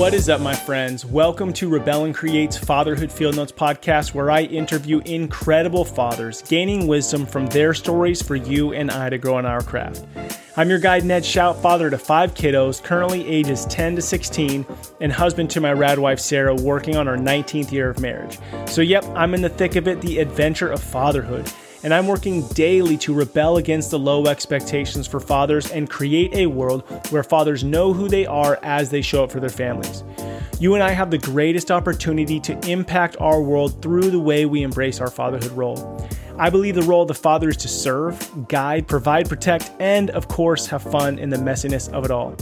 What is up, my friends? Welcome to Rebel and Create's Fatherhood Field Notes podcast, where I interview incredible fathers, gaining wisdom from their stories for you and I to grow in our craft. I'm your guide, Ned Schaut, father to five kiddos, currently ages 10 to 16, and husband to my rad wife, Sarah, working on our 19th year of marriage. So, yep, I'm in the thick of it, the adventure of fatherhood and I'm working daily to rebel against the low expectations for fathers and create a world where fathers know who they are as they show up for their families. You and I have the greatest opportunity to impact our world through the way we embrace our fatherhood role. I believe the role of the father is to serve, guide, provide, protect, and of course, have fun in the messiness of it all.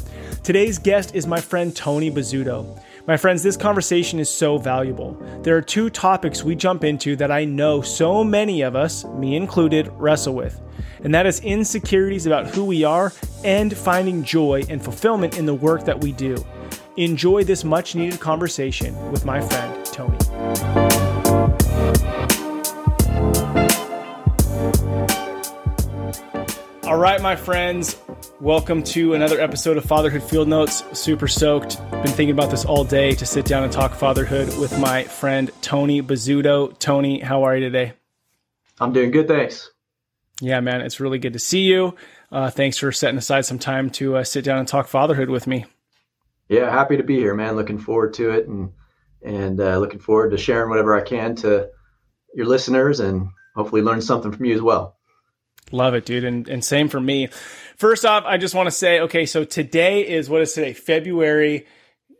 Today's guest is my friend Tony Bozzuto. My friends, this conversation is so valuable. There are two topics we jump into that I know so many of us, me included, wrestle with, and that is insecurities about who we are and finding joy and fulfillment in the work that we do. Enjoy this much needed conversation with my friend, Tony. All right, my friends, Welcome to another episode of Fatherhood Field Notes. Super stoked. Been thinking about this all day to sit down and talk fatherhood with my friend Tony Bozzuto. Tony, how are you today? I'm doing good, thanks. Yeah, man, it's really good to see you. Uh, thanks for setting aside some time to uh, sit down and talk fatherhood with me. Yeah, happy to be here, man. Looking forward to it, and and uh, looking forward to sharing whatever I can to your listeners, and hopefully learn something from you as well. Love it, dude. And, and same for me. First off, I just want to say, okay, so today is what is today? February,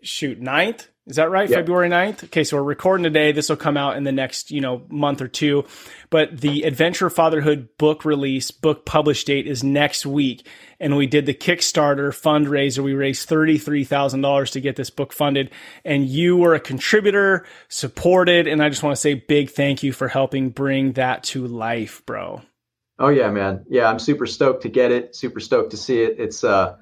shoot, 9th? Is that right? Yep. February 9th? Okay, so we're recording today. This will come out in the next, you know, month or two. But the Adventure Fatherhood book release, book publish date is next week. And we did the Kickstarter fundraiser. We raised $33,000 to get this book funded. And you were a contributor, supported. And I just want to say big thank you for helping bring that to life, bro. Oh yeah, man. Yeah, I'm super stoked to get it. Super stoked to see it. It's uh,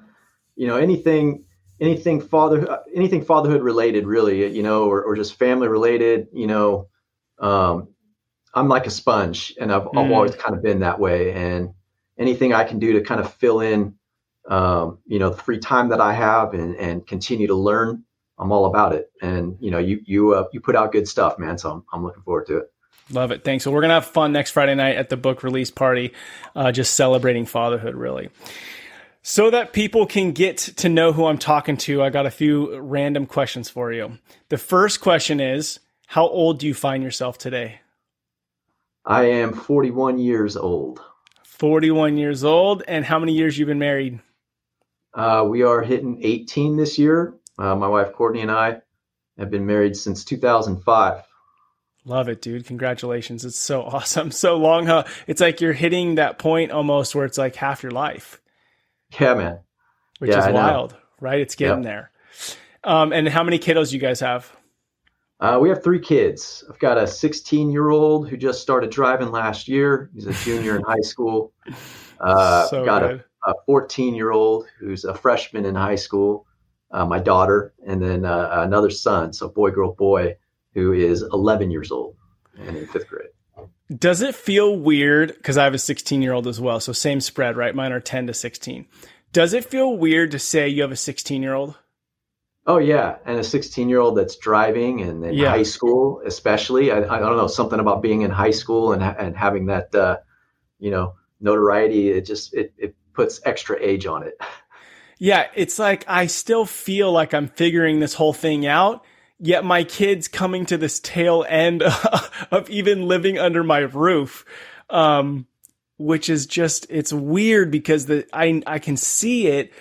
you know, anything anything father anything fatherhood related really, you know, or, or just family related, you know, um, I'm like a sponge and I've, mm. I've always kind of been that way. And anything I can do to kind of fill in, um, you know, the free time that I have and, and continue to learn, I'm all about it. And, you know, you, you, uh, you put out good stuff, man. So I'm, I'm looking forward to it. Love it. Thanks. So we're gonna have fun next Friday night at the book release party, uh, just celebrating fatherhood, really. So that people can get to know who I'm talking to, I got a few random questions for you. The first question is, how old do you find yourself today? I am 41 years old. 41 years old, and how many years you've been married? Uh, we are hitting 18 this year. Uh, my wife Courtney and I have been married since 2005. Love it, dude. Congratulations. It's so awesome. So long, huh? It's like you're hitting that point almost where it's like half your life. Yeah, man. Which yeah, is wild, right? It's getting there. Um, and how many kiddos you guys have? Uh, we have three kids. I've got a 16 year old who just started driving last year. He's a junior in high school. Uh, so got a, a 14 year old who's a freshman in high school. Uh, my daughter, and then uh, another son. So boy, girl, boy who is 11 years old and in fifth grade. Does it feel weird? Because I have a 16 year old as well. So same spread, right? Mine are 10 to 16. Does it feel weird to say you have a 16 year old? Oh yeah, and a 16 year old that's driving and in yeah. high school, especially. I, I, don't know something about being in high school and and having that, uh, you know, notoriety. It just it it puts extra age on it. Yeah, it's like I still feel like I'm figuring this whole thing out, yet my kids coming to this tail end of even living under my roof. Um, which is just, it's weird because the, I, I can see it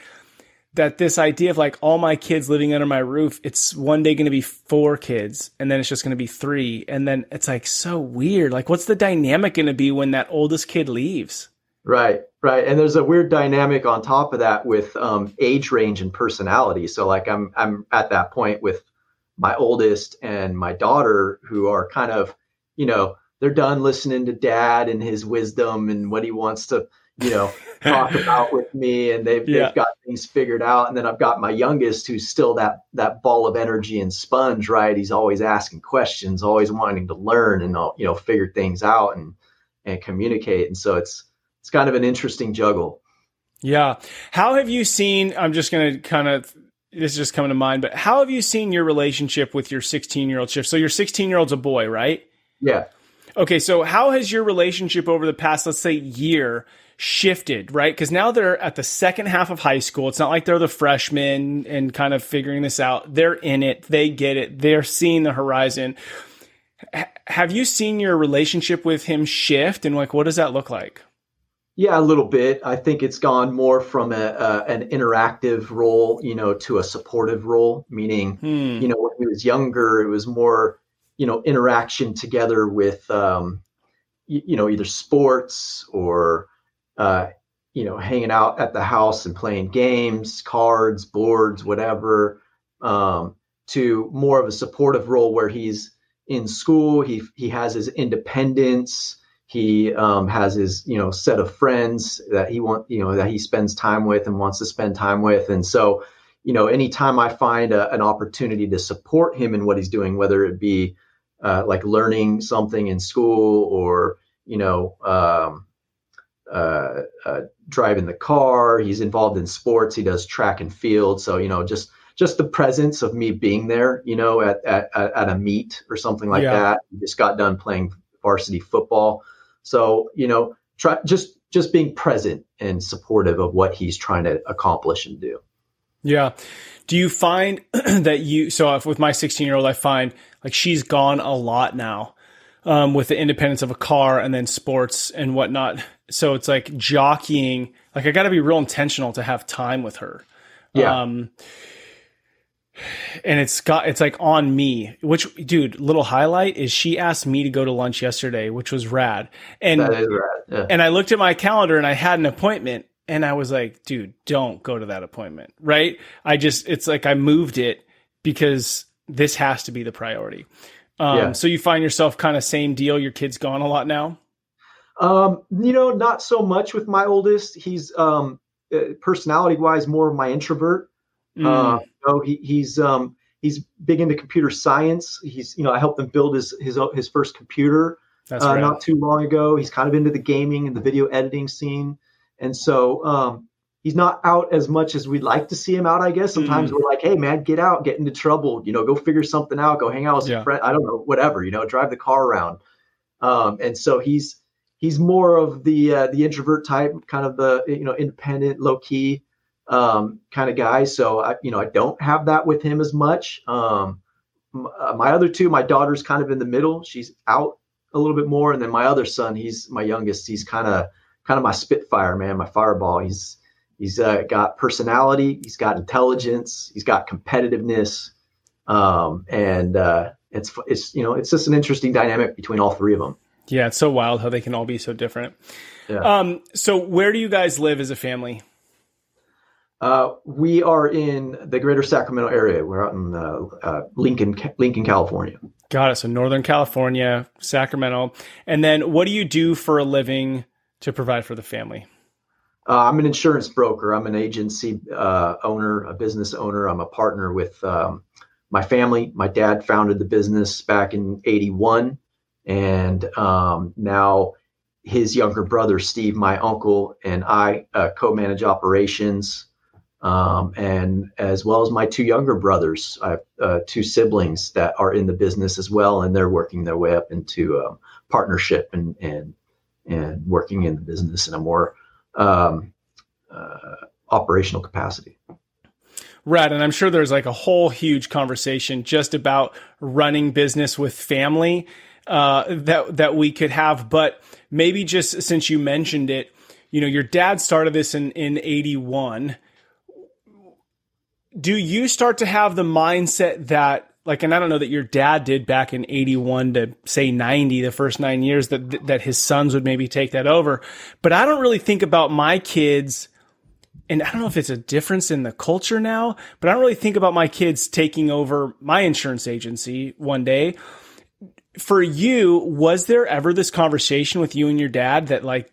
that this idea of like all my kids living under my roof, it's one day going to be four kids and then it's just going to be three. And then it's like so weird. Like, what's the dynamic going to be when that oldest kid leaves? Right, right. And there's a weird dynamic on top of that with um, age range and personality. So, like, I'm I'm at that point with my oldest and my daughter who are kind of, you know, they're done listening to dad and his wisdom and what he wants to, you know, talk about with me and they've yeah. they've got things figured out. And then I've got my youngest who's still that that ball of energy and sponge, right? He's always asking questions, always wanting to learn and uh, you know, figure things out and and communicate. And so it's it's kind of an interesting juggle. Yeah. How have you seen I'm just going to kind of this is just coming to mind, but how have you seen your relationship with your 16 year old shift? So your 16 year old's a boy, right? Yeah. Okay, so how has your relationship over the past, let's say, year shifted, right? Because now they're at the second half of high school. It's not like they're the freshmen and kind of figuring this out. They're in it, they get it, they're seeing the horizon. H- have you seen your relationship with him shift and like what does that look like? Yeah, a little bit. I think it's gone more from a, a an interactive role, you know, to a supportive role. Meaning, hmm. you know, when he was younger, it was more, you know, interaction together with, um, you, you know, either sports or, uh, you know, hanging out at the house and playing games, cards, boards, whatever. Um, to more of a supportive role where he's in school, he he has his independence he um, has his you know set of friends that he want you know that he spends time with and wants to spend time with. And so you know anytime i find a, an opportunity to support him in what he's doing whether it be uh, like learning something in school or you know um, uh, uh, driving the car he's involved in sports he does track and field. So you know just just the presence of me being there you know at at, at a meet or something like yeah. that. He just got done playing varsity football so, you know, try just just being present and supportive of what he's trying to accomplish and do. Yeah. Do you find that you so with my 16 year old, I find like she's gone a lot now um, with the independence of a car and then sports and whatnot. So it's like jockeying. Like I got to be real intentional to have time with her. Yeah. Um, and it's got it's like on me which dude little highlight is she asked me to go to lunch yesterday which was rad and rad. Yeah. and i looked at my calendar and i had an appointment and i was like dude don't go to that appointment right i just it's like i moved it because this has to be the priority um, yeah. so you find yourself kind of same deal your kid's gone a lot now um, you know not so much with my oldest he's um, uh, personality wise more of my introvert Mm. Uh, know, he, he's um, he's big into computer science. He's you know I helped him build his his his first computer uh, right. not too long ago. He's kind of into the gaming and the video editing scene, and so um, he's not out as much as we'd like to see him out. I guess sometimes mm. we're like, hey man, get out, get into trouble, you know, go figure something out, go hang out with yeah. some friends. I don't know, whatever, you know, drive the car around. Um, and so he's he's more of the uh, the introvert type, kind of the you know independent, low key um, kind of guy. So I, you know, I don't have that with him as much. Um, uh, my other two, my daughter's kind of in the middle. She's out a little bit more, and then my other son, he's my youngest. He's kind of kind of my spitfire man, my fireball. He's he's uh, got personality, he's got intelligence, he's got competitiveness, um, and uh, it's it's you know it's just an interesting dynamic between all three of them. Yeah, it's so wild how they can all be so different. Yeah. Um, so where do you guys live as a family? Uh, we are in the greater Sacramento area. We're out in uh, uh, Lincoln, Lincoln, California. Got it. So Northern California, Sacramento. And then what do you do for a living to provide for the family? Uh, I'm an insurance broker. I'm an agency uh, owner, a business owner. I'm a partner with um, my family. My dad founded the business back in 81. And um, now his younger brother, Steve, my uncle, and I uh, co manage operations um, and as well as my two younger brothers. I have uh, two siblings that are in the business as well, and they're working their way up into um, partnership and and and working in the business in a more um, uh, operational capacity. Right, and I'm sure there's like a whole huge conversation just about running business with family uh, that that we could have, but maybe just since you mentioned it, you know, your dad started this in in '81 do you start to have the mindset that like and I don't know that your dad did back in 81 to say 90 the first 9 years that that his sons would maybe take that over but I don't really think about my kids and I don't know if it's a difference in the culture now but I don't really think about my kids taking over my insurance agency one day for you, was there ever this conversation with you and your dad that like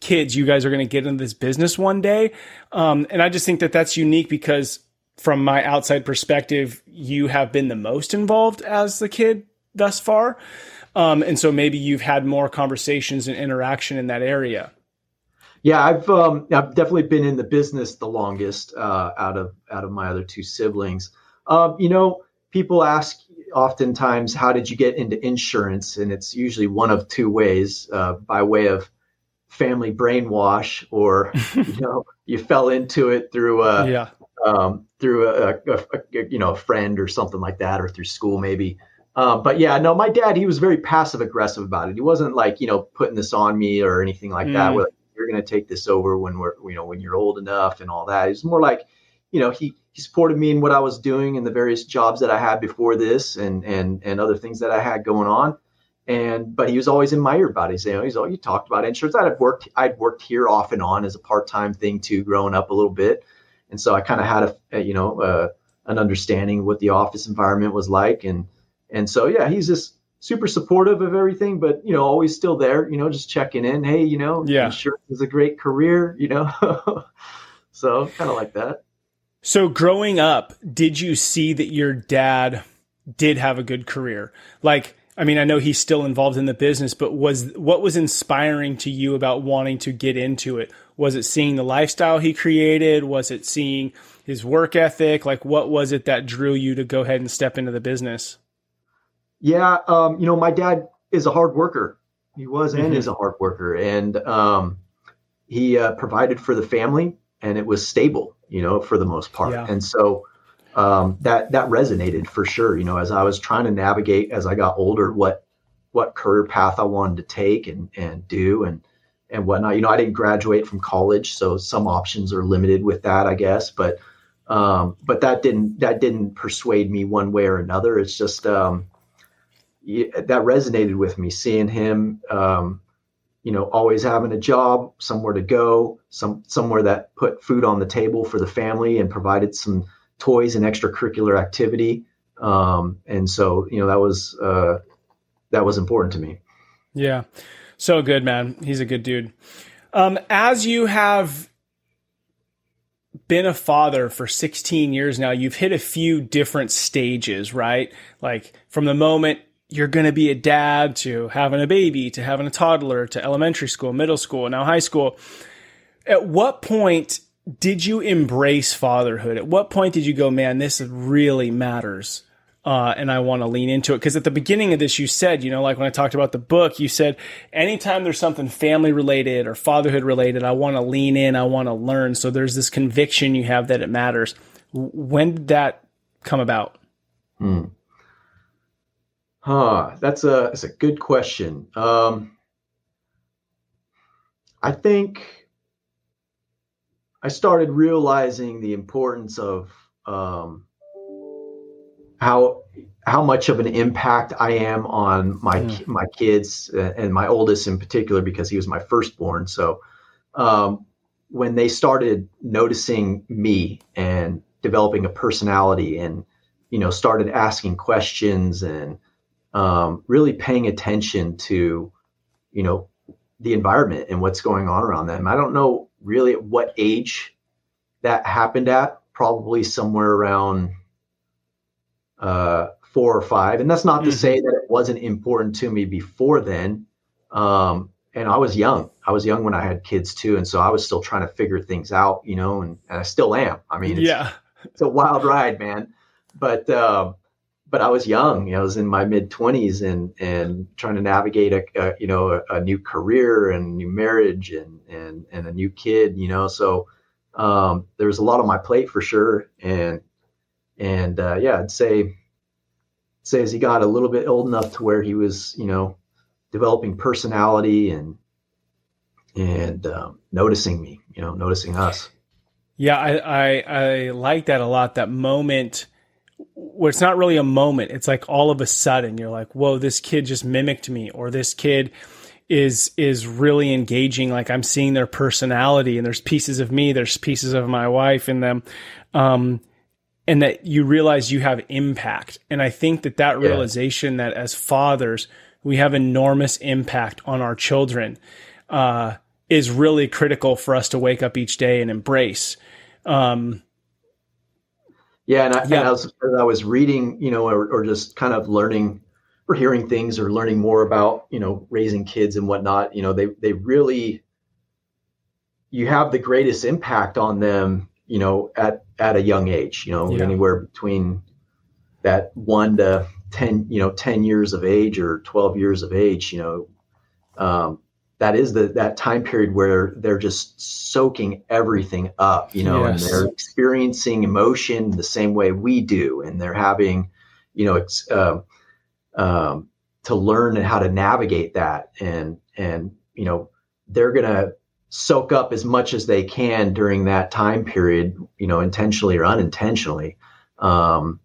kids, you guys are going to get into this business one day? Um, and I just think that that's unique because from my outside perspective, you have been the most involved as the kid thus far. Um, and so maybe you've had more conversations and interaction in that area. Yeah, I've um, I've definitely been in the business the longest uh, out of out of my other two siblings. Um, you know, people ask oftentimes, "How did you get into insurance?" And it's usually one of two ways: uh, by way of family brainwash, or you know, you fell into it through a yeah. um, through a, a, a, you know a friend or something like that, or through school maybe. Um, but yeah, no, my dad, he was very passive aggressive about it. He wasn't like, you know, putting this on me or anything like mm. that. Where you're going to take this over when we're, you know, when you're old enough and all that. He's more like, you know, he, he supported me in what I was doing and the various jobs that I had before this and, and, and other things that I had going on. And, but he was always in my ear about it. He's, you know, he's, oh, you talked about insurance. I'd worked, I'd worked here off and on as a part-time thing too, growing up a little bit. And so I kind of had a, a, you know, uh, an understanding of what the office environment was like. And, and so, yeah, he's just super supportive of everything, but you know, always still there, you know, just checking in. Hey, you know, yeah, insurance is a great career, you know. so kind of like that. So growing up, did you see that your dad did have a good career? Like, I mean, I know he's still involved in the business, but was what was inspiring to you about wanting to get into it? Was it seeing the lifestyle he created? Was it seeing his work ethic? Like, what was it that drew you to go ahead and step into the business? Yeah, um, you know, my dad is a hard worker. He was and mm-hmm. is a hard worker, and um, he uh, provided for the family, and it was stable, you know, for the most part. Yeah. And so um, that that resonated for sure. You know, as I was trying to navigate as I got older, what what career path I wanted to take and and do and and whatnot. You know, I didn't graduate from college, so some options are limited with that, I guess. But um, but that didn't that didn't persuade me one way or another. It's just um, that resonated with me seeing him um, you know always having a job somewhere to go some somewhere that put food on the table for the family and provided some toys and extracurricular activity um, and so you know that was uh, that was important to me yeah so good man he's a good dude um, as you have been a father for 16 years now you've hit a few different stages right like from the moment you're going to be a dad to having a baby to having a toddler to elementary school, middle school, now high school. At what point did you embrace fatherhood? At what point did you go, man, this really matters? Uh, and I want to lean into it. Cause at the beginning of this, you said, you know, like when I talked about the book, you said, anytime there's something family related or fatherhood related, I want to lean in, I want to learn. So there's this conviction you have that it matters. When did that come about? Hmm. Huh, that's a that's a good question. Um, I think I started realizing the importance of um, how how much of an impact I am on my mm. my kids and my oldest in particular because he was my firstborn. So um, when they started noticing me and developing a personality and you know started asking questions and um, really paying attention to, you know, the environment and what's going on around them. I don't know really at what age that happened at, probably somewhere around uh, four or five. And that's not mm-hmm. to say that it wasn't important to me before then. Um, and I was young. I was young when I had kids too, and so I was still trying to figure things out, you know, and, and I still am. I mean, it's, yeah, it's a wild ride, man. But um, but I was young. You know, I was in my mid twenties and and trying to navigate a, a you know a, a, new career and new marriage and and and a new kid. You know, so um, there was a lot on my plate for sure. And and uh, yeah, I'd say say as he got a little bit old enough to where he was you know developing personality and and um, noticing me. You know, noticing us. Yeah, I, I I like that a lot. That moment where it's not really a moment. It's like all of a sudden you're like, whoa, this kid just mimicked me, or this kid is is really engaging. Like I'm seeing their personality, and there's pieces of me, there's pieces of my wife in them, um, and that you realize you have impact. And I think that that yeah. realization that as fathers we have enormous impact on our children uh, is really critical for us to wake up each day and embrace. Um, yeah, and, I, yeah. and as, as, I was reading, you know, or, or just kind of learning or hearing things or learning more about, you know, raising kids and whatnot, you know, they they really you have the greatest impact on them, you know, at at a young age. You know, yeah. anywhere between that one to ten, you know, ten years of age or twelve years of age. You know, um, that is the that time period where they're just soaking everything up. You know, yes. and they're experiencing emotion the same way we do, and they're having, you know, it's. Uh, um, to learn how to navigate that and and you know they're going to soak up as much as they can during that time period you know intentionally or unintentionally um,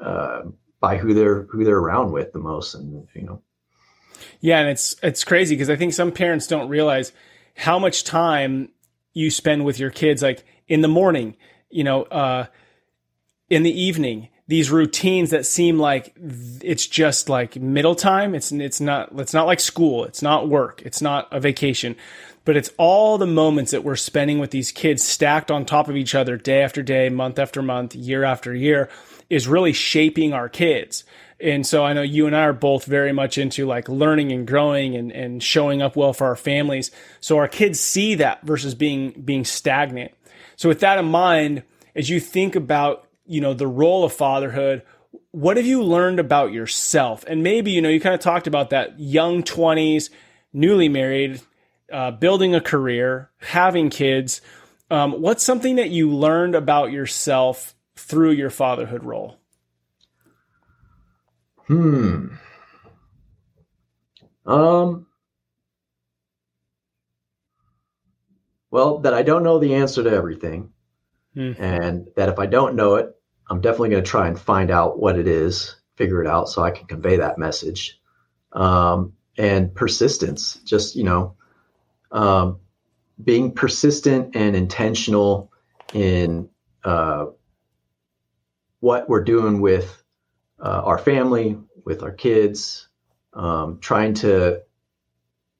uh, by who they're who they're around with the most and you know yeah and it's it's crazy because i think some parents don't realize how much time you spend with your kids like in the morning you know uh, in the evening these routines that seem like it's just like middle time. It's it's not it's not like school. It's not work. It's not a vacation. But it's all the moments that we're spending with these kids stacked on top of each other day after day, month after month, year after year is really shaping our kids. And so I know you and I are both very much into like learning and growing and, and showing up well for our families. So our kids see that versus being being stagnant. So with that in mind, as you think about you know, the role of fatherhood. What have you learned about yourself? And maybe, you know, you kind of talked about that young 20s, newly married, uh, building a career, having kids. Um, what's something that you learned about yourself through your fatherhood role? Hmm. Um. Well, that I don't know the answer to everything, hmm. and that if I don't know it, I'm definitely going to try and find out what it is, figure it out so I can convey that message. Um, and persistence, just, you know, um, being persistent and intentional in uh, what we're doing with uh, our family, with our kids, um, trying to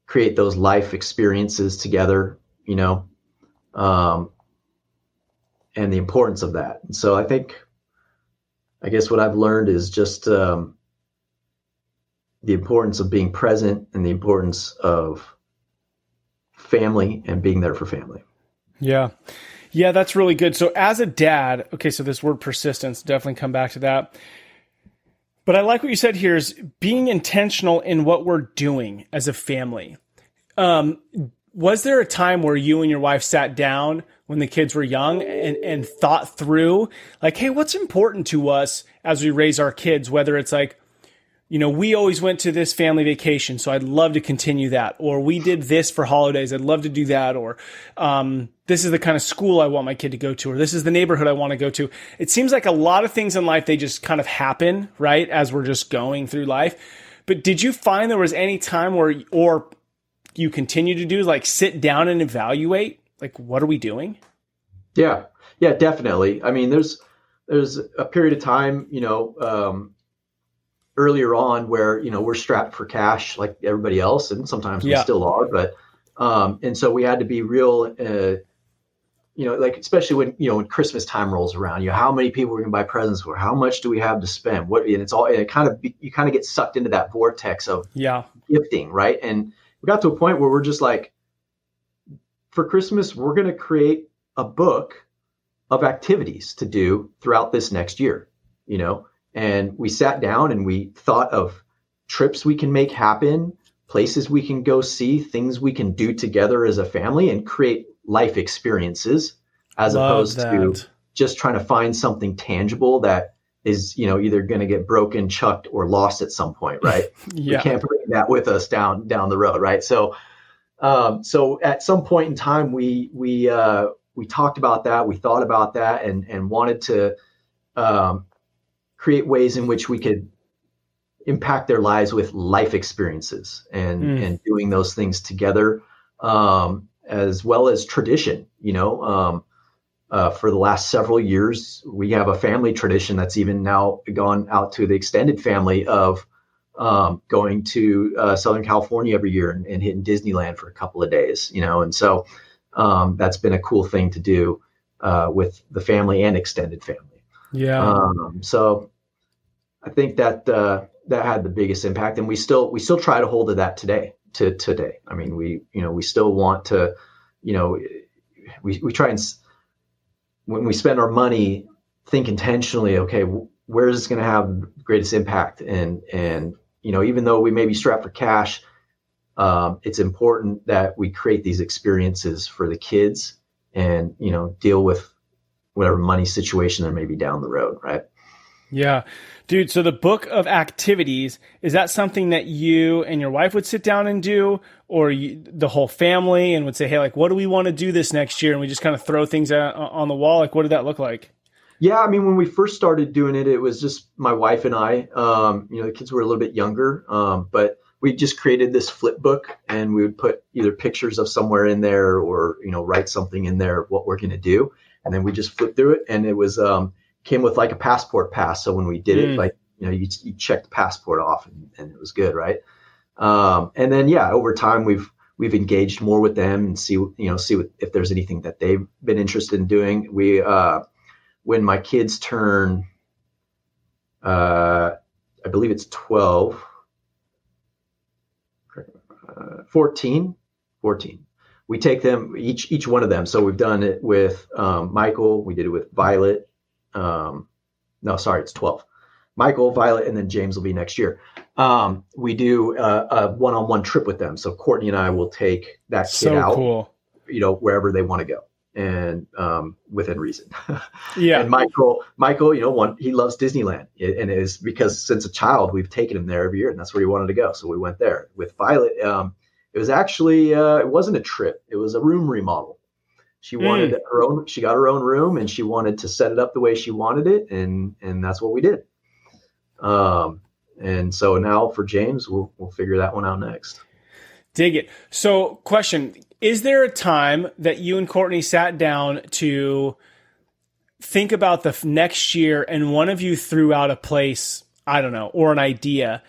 create those life experiences together, you know, um, and the importance of that. And so I think I guess what I've learned is just um, the importance of being present and the importance of family and being there for family. Yeah. Yeah, that's really good. So as a dad, okay, so this word persistence, definitely come back to that. But I like what you said here is being intentional in what we're doing as a family. Um, was there a time where you and your wife sat down when the kids were young and, and thought through like, hey, what's important to us as we raise our kids? Whether it's like, you know, we always went to this family vacation, so I'd love to continue that. Or we did this for holidays, I'd love to do that. Or um, this is the kind of school I want my kid to go to, or this is the neighborhood I want to go to. It seems like a lot of things in life they just kind of happen, right, as we're just going through life. But did you find there was any time where, or you continue to do, like sit down and evaluate like what are we doing? Yeah, yeah, definitely. I mean, there's there's a period of time, you know, um, earlier on where you know we're strapped for cash like everybody else, and sometimes yeah. we still are, but um, and so we had to be real. Uh, you know, like especially when you know when Christmas time rolls around, you know, how many people are going to buy presents for? How much do we have to spend? What and it's all and it kind of you kind of get sucked into that vortex of yeah gifting, right? And we got to a point where we're just like, for Christmas, we're going to create a book of activities to do throughout this next year, you know? And we sat down and we thought of trips we can make happen, places we can go see, things we can do together as a family and create life experiences as Love opposed that. to just trying to find something tangible that is, you know, either going to get broken, chucked or lost at some point, right? yeah. We can't bring that with us down down the road, right? So um, so at some point in time, we we uh, we talked about that, we thought about that, and and wanted to um, create ways in which we could impact their lives with life experiences and mm. and doing those things together, um, as well as tradition. You know, um, uh, for the last several years, we have a family tradition that's even now gone out to the extended family of um, going to uh, Southern California every year and, and, hitting Disneyland for a couple of days, you know, and so um, that's been a cool thing to do uh, with the family and extended family. Yeah. Um, so I think that uh, that had the biggest impact, and we still we still try to hold to that today. To today, I mean, we you know we still want to, you know, we, we try and when we spend our money think intentionally okay where is this going to have greatest impact and and you know even though we may be strapped for cash um, it's important that we create these experiences for the kids and you know deal with whatever money situation there may be down the road right? Yeah. Dude so the book of activities is that something that you and your wife would sit down and do? Or you, the whole family and would say hey like what do we want to do this next year? And we just kind of throw things out, on the wall like what did that look like? Yeah, I mean, when we first started doing it, it was just my wife and I. Um, you know, the kids were a little bit younger, um, but we just created this flip book, and we would put either pictures of somewhere in there, or you know, write something in there what we're going to do, and then we just flipped through it, and it was um, came with like a passport pass. So when we did mm. it, like you know, you, you check the passport off, and, and it was good, right? Um, and then yeah, over time we've we've engaged more with them and see you know see what, if there's anything that they've been interested in doing. We uh, when my kids turn, uh, I believe it's 12, uh, 14, 14. We take them each each one of them. So we've done it with um, Michael. We did it with Violet. Um, no, sorry, it's 12. Michael, Violet, and then James will be next year. Um, we do a, a, one-on-one trip with them. So Courtney and I will take that kid so out, cool. you know, wherever they want to go and um, within reason. yeah. And Michael, Michael, you know, one he loves Disneyland, and it is because since a child we've taken him there every year, and that's where he wanted to go. So we went there with Violet. Um, it was actually uh, it wasn't a trip; it was a room remodel. She wanted mm. her own. She got her own room, and she wanted to set it up the way she wanted it, and and that's what we did. Um, and so now for James, we'll we'll figure that one out next. Dig it. So, question is there a time that you and Courtney sat down to think about the next year and one of you threw out a place, I don't know, or an idea,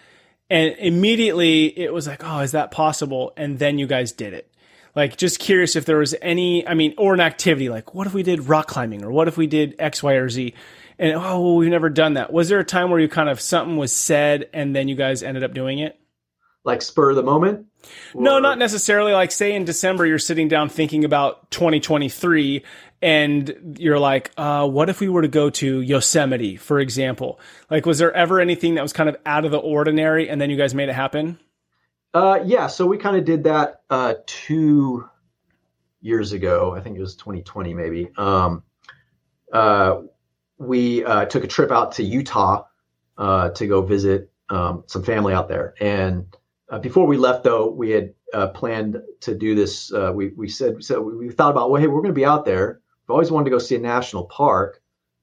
and immediately it was like, oh, is that possible? And then you guys did it. Like, just curious if there was any, I mean, or an activity like, what if we did rock climbing or what if we did X, Y, or Z? And oh, well, we've never done that. Was there a time where you kind of something was said and then you guys ended up doing it? Like spur of the moment? Or... No, not necessarily. Like, say in December, you're sitting down thinking about 2023, and you're like, uh, what if we were to go to Yosemite, for example? Like, was there ever anything that was kind of out of the ordinary, and then you guys made it happen? Uh, yeah. So we kind of did that uh, two years ago. I think it was 2020, maybe. Um, uh, we uh, took a trip out to Utah uh, to go visit um, some family out there, and before we left, though, we had uh, planned to do this. Uh, we we said so we thought about well, hey, we're going to be out there. We've always wanted to go see a national park.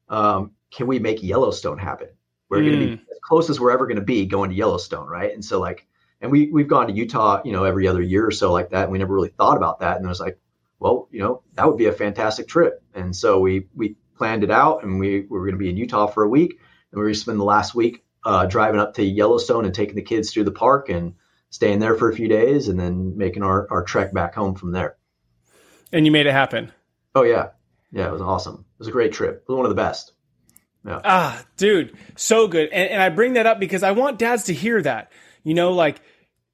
Um, can we make Yellowstone happen? We're mm. going to be as close as we're ever going to be going to Yellowstone, right? And so like, and we we've gone to Utah, you know, every other year or so like that. And we never really thought about that. And I was like, well, you know, that would be a fantastic trip. And so we we planned it out, and we, we were going to be in Utah for a week, and we were going to spend the last week uh, driving up to Yellowstone and taking the kids through the park and staying there for a few days and then making our, our trek back home from there. And you made it happen. Oh yeah. Yeah, it was awesome. It was a great trip. It was one of the best. Yeah. Ah, dude, so good. And, and I bring that up because I want dads to hear that. You know, like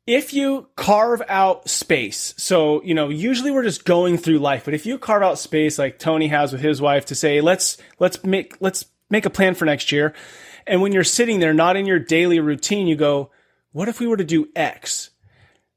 if you carve out space, so, you know, usually we're just going through life, but if you carve out space like Tony has with his wife to say, let's, let's make, let's make a plan for next year. And when you're sitting there, not in your daily routine, you go, what if we were to do X?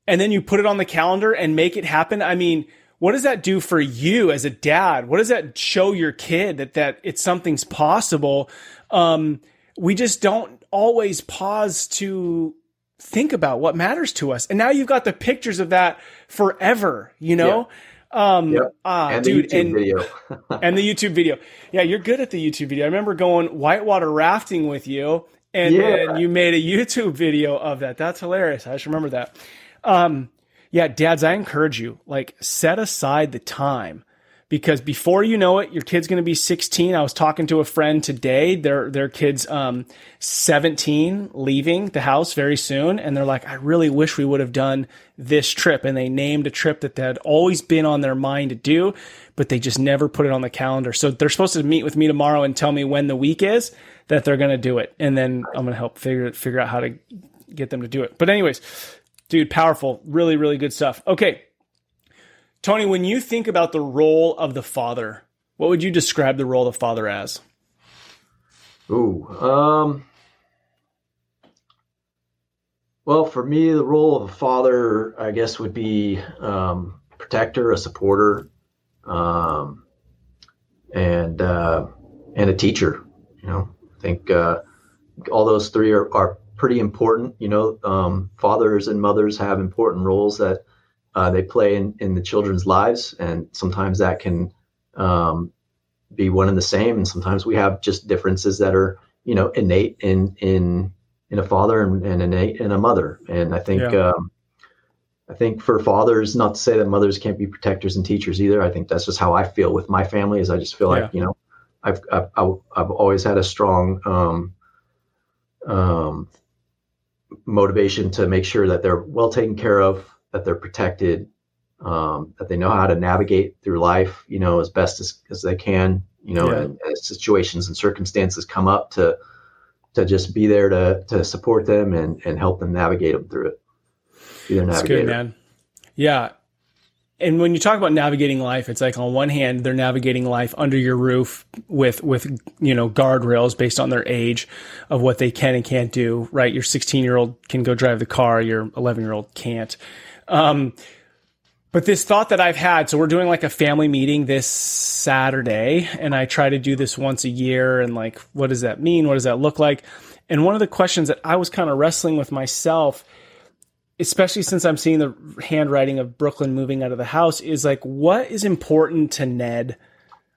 And then you put it on the calendar and make it happen. I mean, what does that do for you as a dad? What does that show your kid that, that it's something's possible? Um, we just don't always pause to think about what matters to us. And now you've got the pictures of that forever, you know? Yeah. Um, ah, and dude, and, and the YouTube video. Yeah, you're good at the YouTube video. I remember going whitewater rafting with you and yeah. then you made a YouTube video of that. That's hilarious. I just remember that. Um, yeah, dads, I encourage you, like, set aside the time because before you know it, your kid's going to be 16. I was talking to a friend today. Their their kid's um, 17, leaving the house very soon, and they're like, "I really wish we would have done this trip." And they named a trip that they had always been on their mind to do, but they just never put it on the calendar. So they're supposed to meet with me tomorrow and tell me when the week is that they're going to do it, and then I'm going to help figure figure out how to get them to do it. But anyways, dude, powerful, really really good stuff. Okay, Tony, when you think about the role of the father, what would you describe the role of the father as? Ooh, um, well, for me, the role of a father, I guess, would be um, protector, a supporter, um, and uh, and a teacher. You know, I think uh, all those three are, are pretty important. You know, um, fathers and mothers have important roles that uh, they play in, in the children's lives, and sometimes that can um, be one and the same, and sometimes we have just differences that are you know innate in in in a father and, and innate in a mother. And I think yeah. um, I think for fathers, not to say that mothers can't be protectors and teachers either. I think that's just how I feel with my family. Is I just feel yeah. like you know I've, I've I've always had a strong um, um, motivation to make sure that they're well taken care of, that they're protected, um, that they know how to navigate through life, you know, as best as, as they can, you know, yeah. and, as situations and circumstances come up to to just be there to to support them and and help them navigate them through it. Be their navigator. That's good, man. Yeah, and when you talk about navigating life, it's like on one hand they're navigating life under your roof with with you know guardrails based on their age of what they can and can't do. Right, your 16 year old can go drive the car, your 11 year old can't. Um, but this thought that I've had, so we're doing like a family meeting this Saturday, and I try to do this once a year. And like, what does that mean? What does that look like? And one of the questions that I was kind of wrestling with myself especially since I'm seeing the handwriting of Brooklyn moving out of the house, is like, what is important to Ned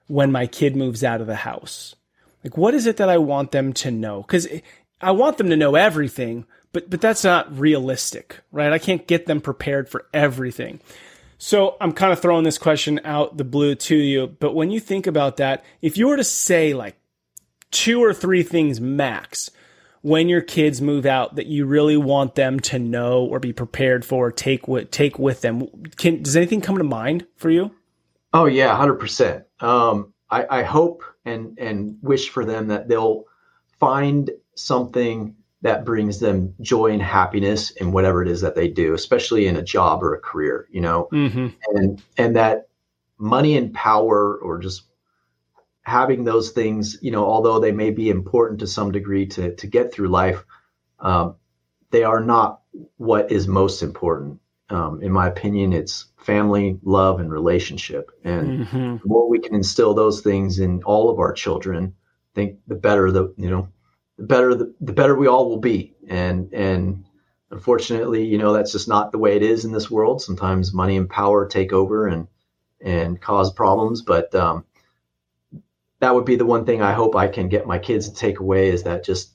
when my kid moves out of the house? Like, what is it that I want them to know? Because I want them to know everything, but but that's not realistic, right? I can't get them prepared for everything. So I'm kind of throwing this question out the blue to you, but when you think about that, if you were to say like two or three things max when your kids move out that you really want them to know or be prepared for, take what take with them. Can does anything come to mind for you? Oh yeah, hundred um, percent. I, I hope and and wish for them that they'll find something that brings them joy and happiness in whatever it is that they do, especially in a job or a career, you know, mm-hmm. and and that money and power or just having those things, you know, although they may be important to some degree to to get through life, um, they are not what is most important. Um, in my opinion, it's family, love, and relationship. And mm-hmm. the more we can instill those things in all of our children, I think the better the you know, the better the, the better we all will be. And and unfortunately, you know, that's just not the way it is in this world. Sometimes money and power take over and and cause problems. But um, that would be the one thing I hope I can get my kids to take away is that just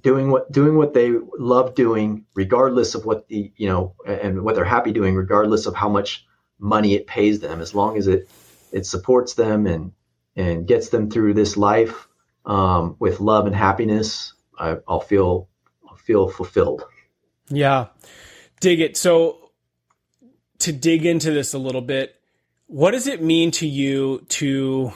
doing what doing what they love doing, regardless of what the you know and what they're happy doing, regardless of how much money it pays them, as long as it it supports them and and gets them through this life um, with love and happiness, I, I'll feel I'll feel fulfilled. Yeah, dig it. So to dig into this a little bit, what does it mean to you to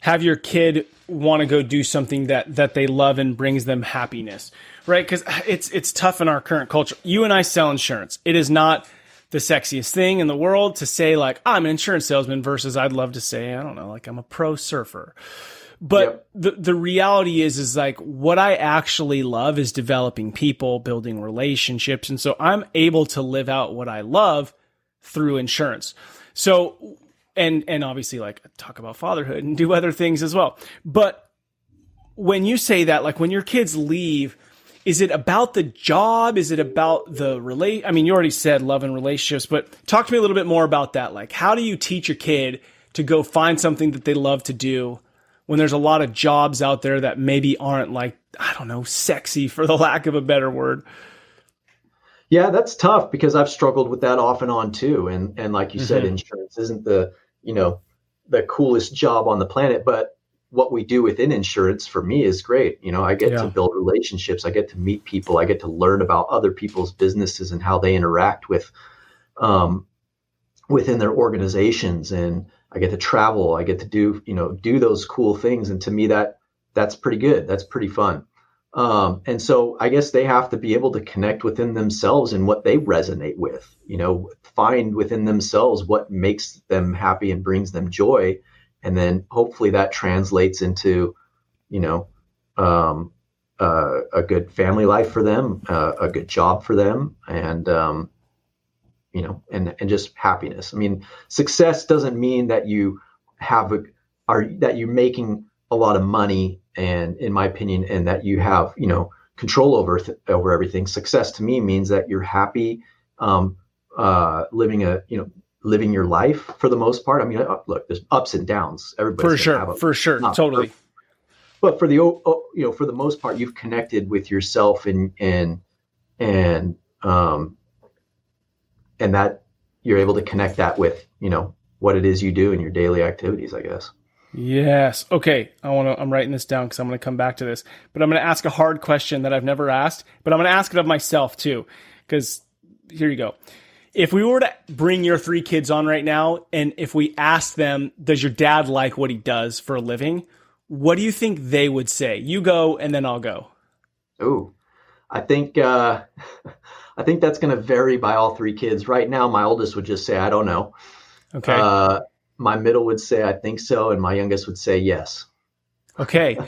have your kid want to go do something that that they love and brings them happiness right? Because it's it's tough in our current culture. You and i sell insurance. It is not the sexiest thing in the world to say like i'm an insurance salesman versus i'd love to say i don't know like i'm a pro surfer. But yep. the the reality is is like what i actually love is developing people building relationships and so i'm able to live out what i love through insurance. So and and obviously like talk about fatherhood and do other things as well. But when you say that, like when your kids leave, is it about the job? Is it about the relate? I mean, you already said love and relationships, but talk to me a little bit more about that. Like, how do you teach your kid to go find something that they love to do when there's a lot of jobs out there that maybe aren't like, I don't know, sexy for the lack of a better word? Yeah, that's tough because I've struggled with that off and on too. And and like you mm-hmm. said, insurance isn't the you know the coolest job on the planet but what we do within insurance for me is great. You know i get yeah. to build relationships. I get to meet people. I get to learn about other people's businesses and how they interact with um, within their organizations. And i get to travel. I get to do you know do those cool things. And to me that that's pretty good. That's pretty fun Um, and so I guess they have to be able to connect within themselves and what they resonate with, you know, find within themselves what makes them happy and brings them joy. And then hopefully that translates into, you know, um, uh, a good family life for them, uh, a good job for them, and um, you know, and and just happiness. I mean, success doesn't mean that you have a are that you're making a lot of money, and in my opinion, and that you have you know control over th- over everything. Success to me means that you're happy, um, uh, living a you know living your life for the most part. I mean, uh, look, there's ups and downs. Everybody for sure, for sure, totally. Perfect, but for the you know for the most part you've connected with yourself and and and um and that you're able to connect that with you know what it is you do in your daily activities i guess yes okay i want to i'm writing this down because i'm going to come back to this but i'm going to ask a hard question that i've never asked but i'm going to ask it of myself too because here you go if we were to bring your three kids on right now and if we asked them does your dad like what he does for a living what do you think they would say? You go, and then I'll go. Oh, I think uh, I think that's going to vary by all three kids. Right now, my oldest would just say, "I don't know." Okay. Uh, my middle would say, "I think so," and my youngest would say, "Yes." Okay.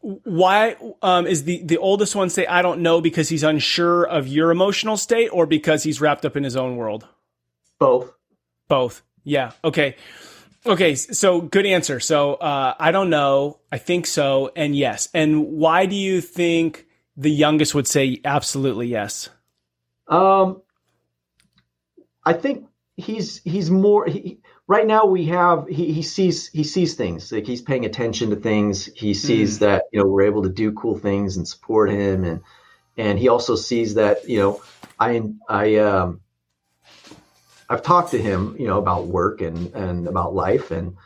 Why um, is the the oldest one say, "I don't know" because he's unsure of your emotional state, or because he's wrapped up in his own world? Both. Both. Yeah. Okay. Okay, so good answer. So uh, I don't know. I think so, and yes. And why do you think the youngest would say absolutely yes? Um, I think he's he's more. He, right now, we have he, he sees he sees things like he's paying attention to things. He sees mm. that you know we're able to do cool things and support him, and and he also sees that you know I I um I've talked to him, you know, about work and and about life, and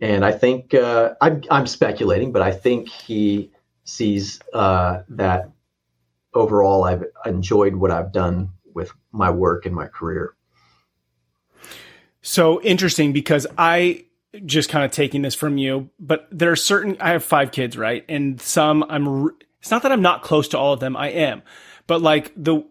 and I think uh, I'm I'm speculating, but I think he sees uh, that overall I've enjoyed what I've done with my work and my career. So interesting because I just kind of taking this from you, but there are certain I have five kids, right? And some I'm it's not that I'm not close to all of them, I am. But like the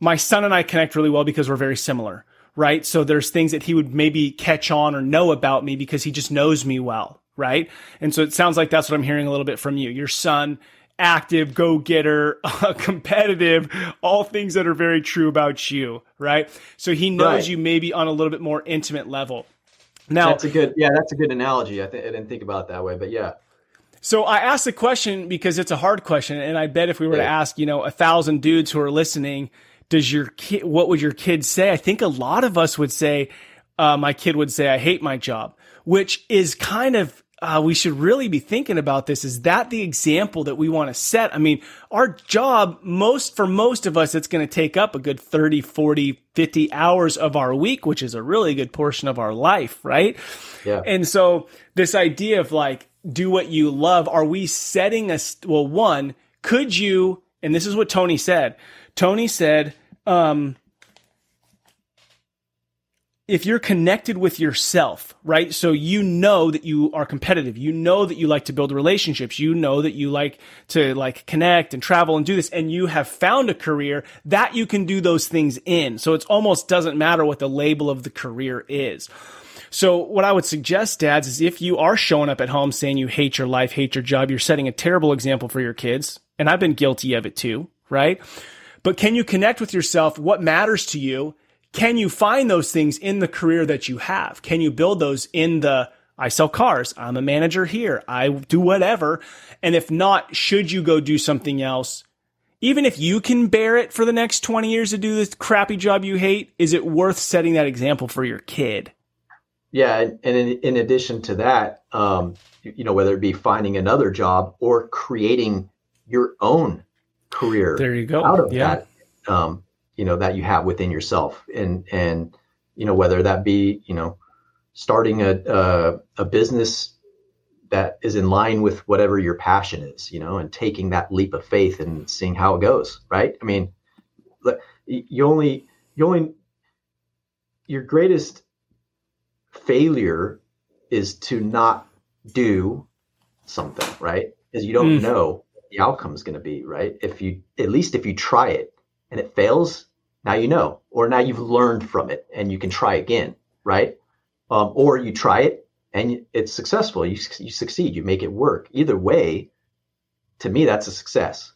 my son and I connect really well because we're very similar, right? So there's things that he would maybe catch on or know about me because he just knows me well, right? And so it sounds like that's what I'm hearing a little bit from you. Your son, active, go getter, uh, competitive, all things that are very true about you, right? So he knows right. you maybe on a little bit more intimate level. Now, that's a good, yeah, that's a good analogy. I, th- I didn't think about it that way, but yeah. So I asked the question because it's a hard question, and I bet if we were yeah. to ask, you know, a thousand dudes who are listening, does your kid, what would your kid say? I think a lot of us would say, uh, my kid would say, I hate my job, which is kind of, uh, we should really be thinking about this. Is that the example that we want to set? I mean, our job, most, for most of us, it's going to take up a good 30, 40, 50 hours of our week, which is a really good portion of our life, right? Yeah. And so this idea of like, do what you love, are we setting a, well, one, could you, and this is what Tony said, Tony said, um, if you're connected with yourself, right? So you know that you are competitive. You know that you like to build relationships. You know that you like to like connect and travel and do this. And you have found a career that you can do those things in. So it almost doesn't matter what the label of the career is. So what I would suggest, dads, is if you are showing up at home saying you hate your life, hate your job, you're setting a terrible example for your kids. And I've been guilty of it too, right? But can you connect with yourself? What matters to you? Can you find those things in the career that you have? Can you build those in the I sell cars. I'm a manager here. I do whatever. And if not, should you go do something else? Even if you can bear it for the next 20 years to do this crappy job you hate, is it worth setting that example for your kid? Yeah. And in, in addition to that, um, you know, whether it be finding another job or creating your own career there you go out of yeah. that um, you know that you have within yourself and and you know whether that be you know starting a a, a business that is in line with whatever your passion is you know and taking that leap of faith and seeing how it goes right i mean you only you only your greatest failure is to not do something right because you don't mm. know the outcome is going to be, right? If you, at least if you try it and it fails, now you know, or now you've learned from it and you can try again, right? Um, or you try it and it's successful. You, you succeed, you make it work. Either way, to me, that's a success.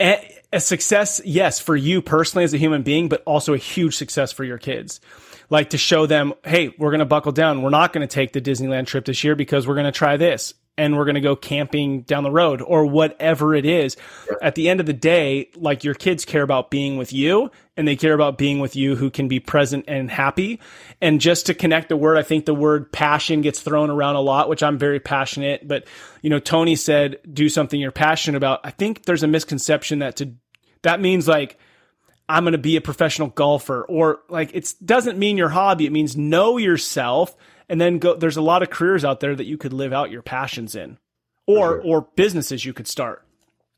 A success, yes, for you personally as a human being, but also a huge success for your kids. Like to show them, hey, we're going to buckle down. We're not going to take the Disneyland trip this year because we're going to try this and we're going to go camping down the road or whatever it is. Yeah. At the end of the day, like your kids care about being with you and they care about being with you who can be present and happy. And just to connect the word, I think the word passion gets thrown around a lot, which I'm very passionate. But, you know, Tony said, do something you're passionate about. I think there's a misconception that to, that means like, I'm going to be a professional golfer or like it doesn't mean your hobby. It means know yourself and then go there's a lot of careers out there that you could live out your passions in. Or sure. or businesses you could start.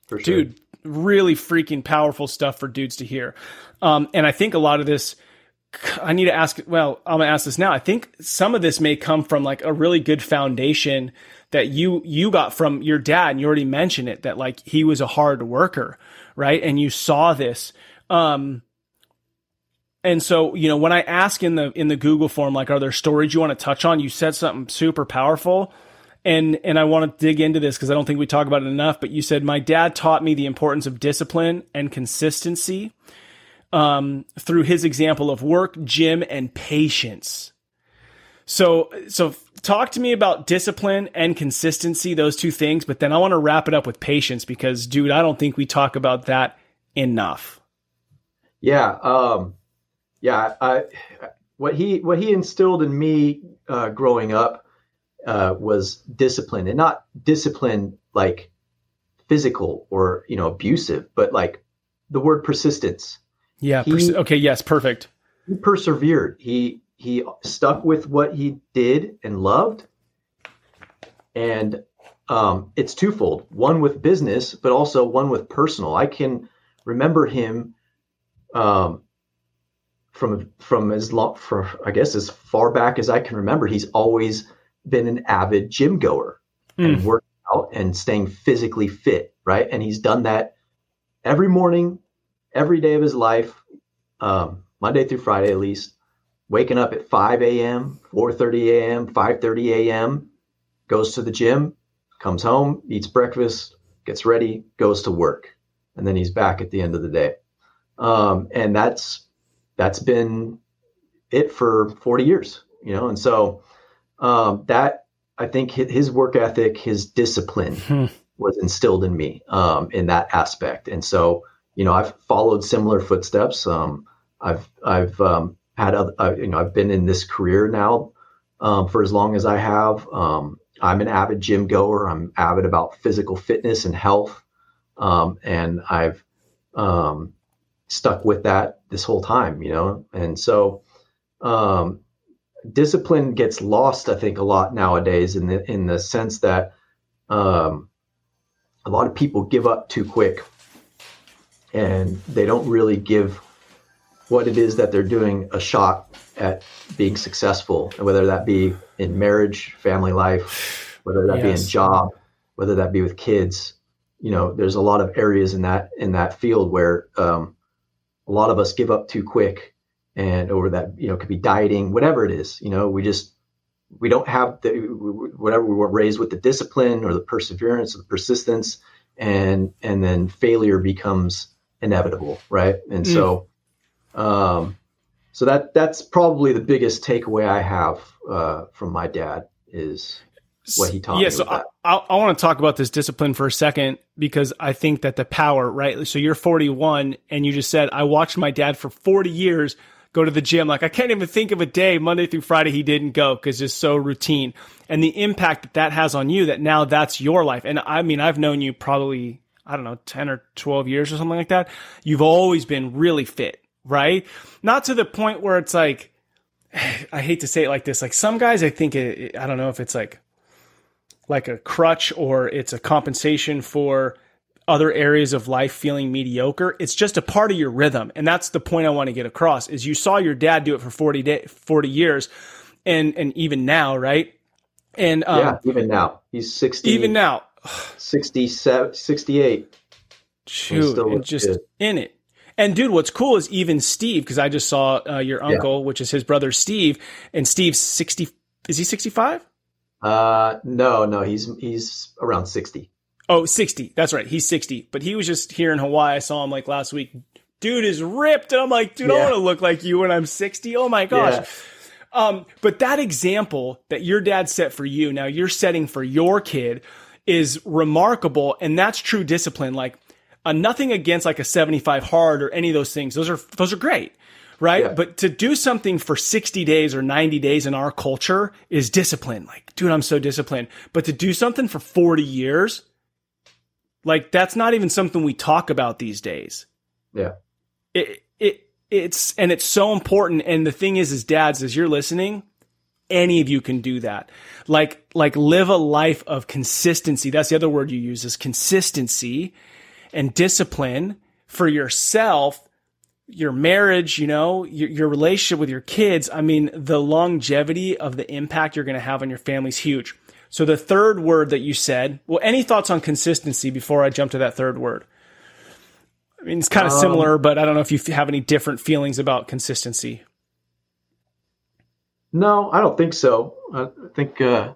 For dude sure. really freaking powerful stuff for dudes to hear. Um, and i think a lot of this i need to ask well i'm gonna ask this now. I think some of this may come from like a really good foundation that you you got from your dad and you already mentioned it that like he was a hard worker right? And you saw this. Um and so, you know, when I ask in the in the Google form, like, are there stories you want to touch on? You said something super powerful, and and I want to dig into this because I don't think we talk about it enough. But you said my dad taught me the importance of discipline and consistency um, through his example of work, gym, and patience. So so talk to me about discipline and consistency, those two things. But then I want to wrap it up with patience because, dude, I don't think we talk about that enough. Yeah. Um yeah, I, what he what he instilled in me uh, growing up uh, was discipline, and not discipline like physical or you know abusive, but like the word persistence. Yeah. He, pers- okay. Yes. Perfect. He persevered. He he stuck with what he did and loved, and um, it's twofold: one with business, but also one with personal. I can remember him um, from from as long for I guess as far back as I can remember, he's always been an avid gym goer mm. and hmm. working out and staying physically fit, right? And he's done that every morning, every day of his life, um, Monday through Friday at least. Waking up at 5 a.m., 4:30 a.m., 5:30 a.m., goes to the gym, comes home, eats breakfast, gets ready, goes to work, and then he's back at the end of the day. Um, and that's that's been it for 40 years, you know, and so um, that I think his work ethic, his discipline hmm. was instilled in me um, in that aspect, and so you know I've followed similar footsteps. Um, I've I've um, had other, uh, you know I've been in this career now um, for as long as I have. Um, I'm an avid gym goer. I'm avid about physical fitness and health, and I've stuck with that this whole time, you know? And so, um, discipline gets lost, I think, a lot nowadays in the, in the sense that, um, a lot of people give up too quick and they don't really give what it is that they're doing a shot at being successful, whether that be in marriage, family life, whether that yes. be in job, whether that be with kids. You know, there's a lot of areas in that in that field where um, a lot of us give up too quick and over that you know could be dieting whatever it is you know we just we don't have the whatever we were raised with the discipline or the perseverance or the persistence and and then failure becomes inevitable right and mm. so um so that that's probably the biggest takeaway i have uh from my dad is what he taught yeah, so I, I, I want to talk about this discipline for a second because I think that the power, right? So you're 41 and you just said, I watched my dad for 40 years go to the gym. Like I can't even think of a day Monday through Friday he didn't go because it's so routine and the impact that that has on you that now that's your life. And I mean, I've known you probably, I don't know, 10 or 12 years or something like that. You've always been really fit, right? Not to the point where it's like, I hate to say it like this. Like some guys, I think it, I don't know if it's like like a crutch or it's a compensation for other areas of life feeling mediocre. It's just a part of your rhythm. And that's the point I want to get across is you saw your dad do it for 40 day, 40 years and, and even now, right? And, um, yeah, even now he's 60. Even now. 67, 68. Shoot, just good. in it. And dude, what's cool is even Steve, because I just saw uh, your uncle, yeah. which is his brother Steve, and Steve's sixty. Is he sixty five? Uh, no, no, he's he's around sixty. Oh, 60. That's right. He's 60. But he was just here in Hawaii. I saw him like last week. Dude is ripped. And I'm like, dude, yeah. I want to look like you when I'm 60. Oh my gosh. Yeah. Um, but that example that your dad set for you, now you're setting for your kid is remarkable. And that's true discipline. Like, uh, nothing against like a 75 hard or any of those things. Those are, those are great. Right. Yeah. But to do something for 60 days or 90 days in our culture is discipline. Like, dude, I'm so disciplined. But to do something for 40 years, like that's not even something we talk about these days. Yeah. It, it, it's, and it's so important. And the thing is, as dads, as you're listening, any of you can do that. Like, like live a life of consistency. That's the other word you use is consistency and discipline for yourself, your marriage, you know, your, your relationship with your kids. I mean, the longevity of the impact you're going to have on your family is huge. So the third word that you said, well, any thoughts on consistency before I jump to that third word? I mean, it's kind of um, similar, but I don't know if you have any different feelings about consistency. No, I don't think so. I think, uh,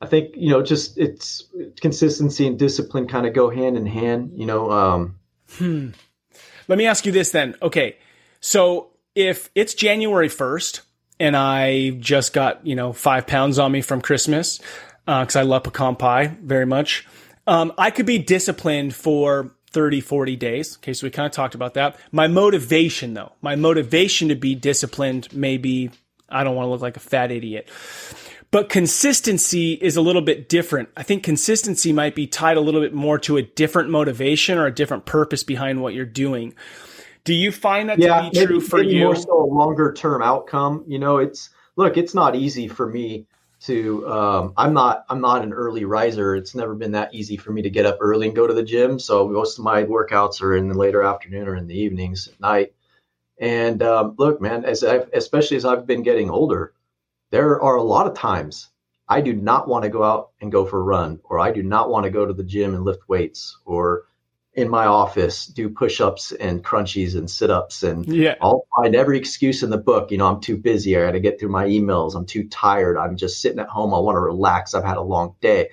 I think you know, just it's consistency and discipline kind of go hand in hand. You know. Um, hmm. Let me ask you this then. Okay, so if it's January first and I just got you know five pounds on me from Christmas because uh, I love pecan pie very much, um, I could be disciplined for 30, 40 days. Okay, so we kind of talked about that. My motivation, though, my motivation to be disciplined may be I don't want to look like a fat idiot. But consistency is a little bit different. I think consistency might be tied a little bit more to a different motivation or a different purpose behind what you're doing. Do you find that yeah, to be maybe, true for you? More so a longer term outcome. You know, it's look, it's not easy for me to um, I'm not I'm not an early riser. It's never been that easy for me to get up early and go to the gym. So most of my workouts are in the later afternoon or in the evenings at night. And um, look, man, as I've, especially as I've been getting older, there are a lot of times I do not want to go out and go for a run, or I do not want to go to the gym and lift weights, or in my office do push-ups and crunchies and sit-ups and yeah. I'll find every excuse in the book. You know, I'm too busy. I got to get through my emails. I'm too tired. I'm just sitting at home. I want to relax. I've had a long day.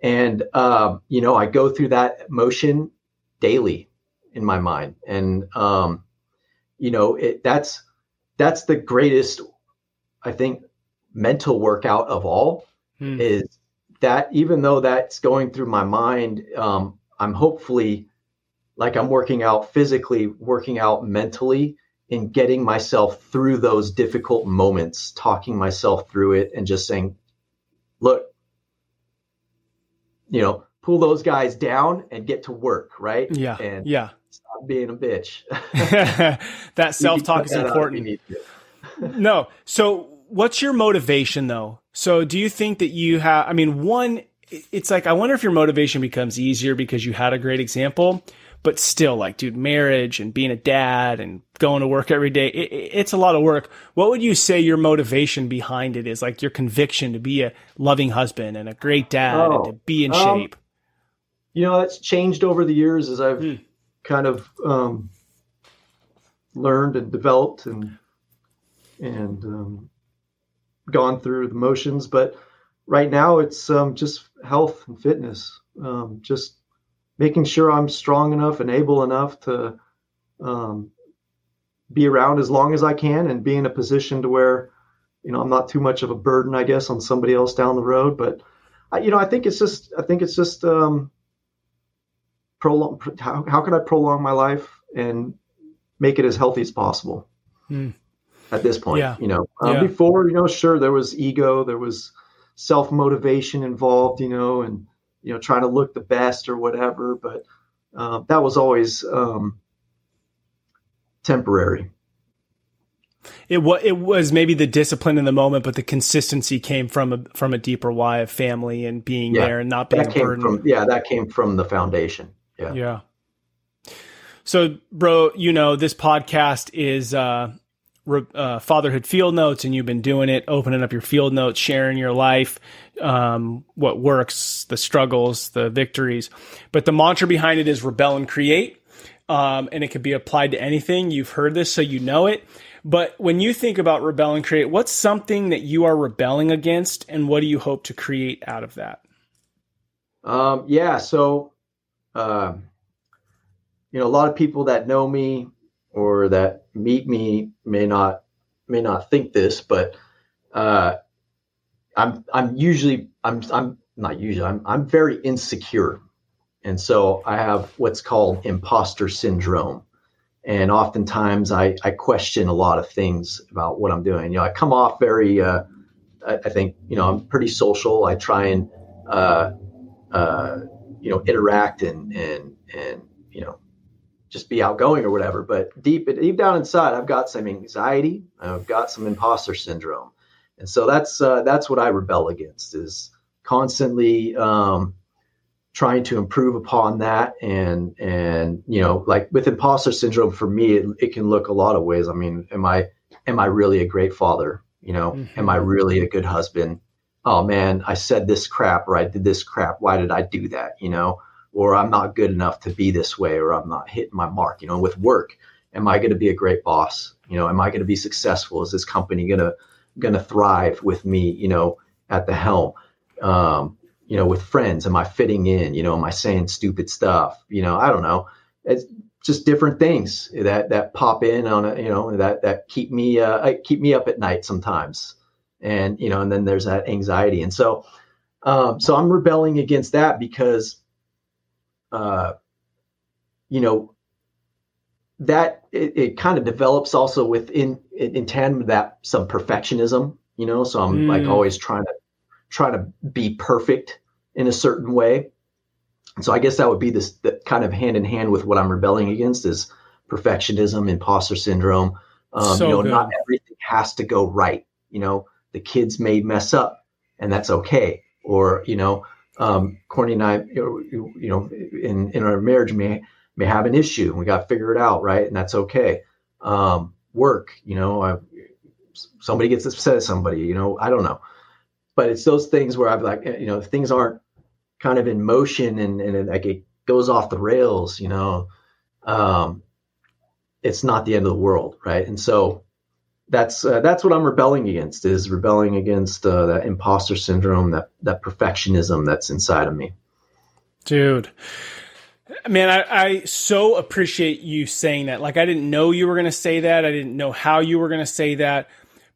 And, um, you know, I go through that motion daily in my mind. And, um, you know, it, that's, that's the greatest, I think, mental workout of all hmm. is that even though that's going through my mind, um, I'm hopefully like I'm working out physically, working out mentally, and getting myself through those difficult moments, talking myself through it, and just saying, look, you know, pull those guys down and get to work, right? Yeah. And yeah. Stop being a bitch. that self talk is important. no. So what's your motivation though? So do you think that you have, I mean, one, it's like, I wonder if your motivation becomes easier because you had a great example, but still like, dude, marriage and being a dad and going to work every day, it, it's a lot of work. What would you say your motivation behind it is? Like your conviction to be a loving husband and a great dad oh, and to be in um, shape? You know, that's changed over the years as I've hmm. kind of, um, learned and developed and, and, um, gone through the motions, but right now it's um, just health and fitness. Um, just making sure I'm strong enough and able enough to um, be around as long as I can and be in a position to where, you know, I'm not too much of a burden, I guess, on somebody else down the road. But, I, you know, I think it's just, I think it's just, um, prolong, how, how can I prolong my life and make it as healthy as possible? Hmm at this point. Yeah. You know, um, yeah. before, you know, sure, there was ego, there was self motivation involved, you know, and, you know, trying to look the best or whatever. But uh, that was always um, temporary. It was it was maybe the discipline in the moment, but the consistency came from a from a deeper why of family and being yeah, there and not being that came burden. From, yeah, that came from the foundation. Yeah. Yeah. So, bro, you know this podcast is uh, uh, fatherhood field notes and you've been doing it, opening up your field notes, sharing your life, um, what works, the struggles, the victories. But the mantra behind it is rebel and create. Um, and it can be applied to anything. You've heard this, so you know it. But when you think about rebel and create, what's something that you are rebelling against, and what do you hope to create out of that? Um, yeah, so uh, you know, a lot of people that know me or that meet me may not may not think this, but uh, I'm I'm usually I'm I'm not usually I'm I'm very insecure, and so I have what's called imposter syndrome and oftentimes I, I question a lot of things about what I'm doing. You know, I come off very, uh, I, I, think, you know, I'm pretty social. I try and, uh, uh, you know, interact and and and you know, just be outgoing or whatever. But deep deep down inside, I've got some anxiety. I've got some imposter syndrome, and so that's uh, that's what I rebel against is constantly um, trying to improve upon that and and you know like with imposter syndrome for me it, it, can look a lot of ways i mean am i am i really a great father you know mm-hmm. am i really a good husband oh man i said this crap or i did this crap why did i do that you know or i'm not good enough to be this way or i'm not hitting my mark you know with work am i going to be a great boss you know am i going to be successful is this company going to going to thrive with me you know at the helm um, you know, with friends? Am I fitting in? You know, am I saying stupid stuff? You know, I don't know. It's just different things that that pop in on a, you know, that that keep me uh, keep me up at night sometimes. And you know, and then there's that anxiety, and so um, so I'm rebelling against that because, uh, you know, that it, it kind of develops also within in tandem with that some perfectionism. You know, so I'm mm. like always trying to try to be perfect in a certain way. And so I guess that would be this that kind of hand in hand with what I'm rebelling against is perfectionism, imposter syndrome. Um, so you know, good. not everything has to go right. You know, the kids may mess up, and that's okay. Or you know, um, Courtney and I, you know, in in our marriage may may have an issue, and we got to figure it out, right? And that's okay. Um, work, you know, I, somebody gets upset at somebody, you know, I don't know but it's those things where I'm like, you know, things aren't kind of in motion and, and like it goes off the rails, you know, um, it's not the end of the world, right? And so that's uh, that's what I'm rebelling against is rebelling against uh, that imposter syndrome, that that perfectionism that's inside of me. Dude, man, I, I so appreciate you saying that. Like, I didn't know you were going to say that. I didn't know how you were going to say that,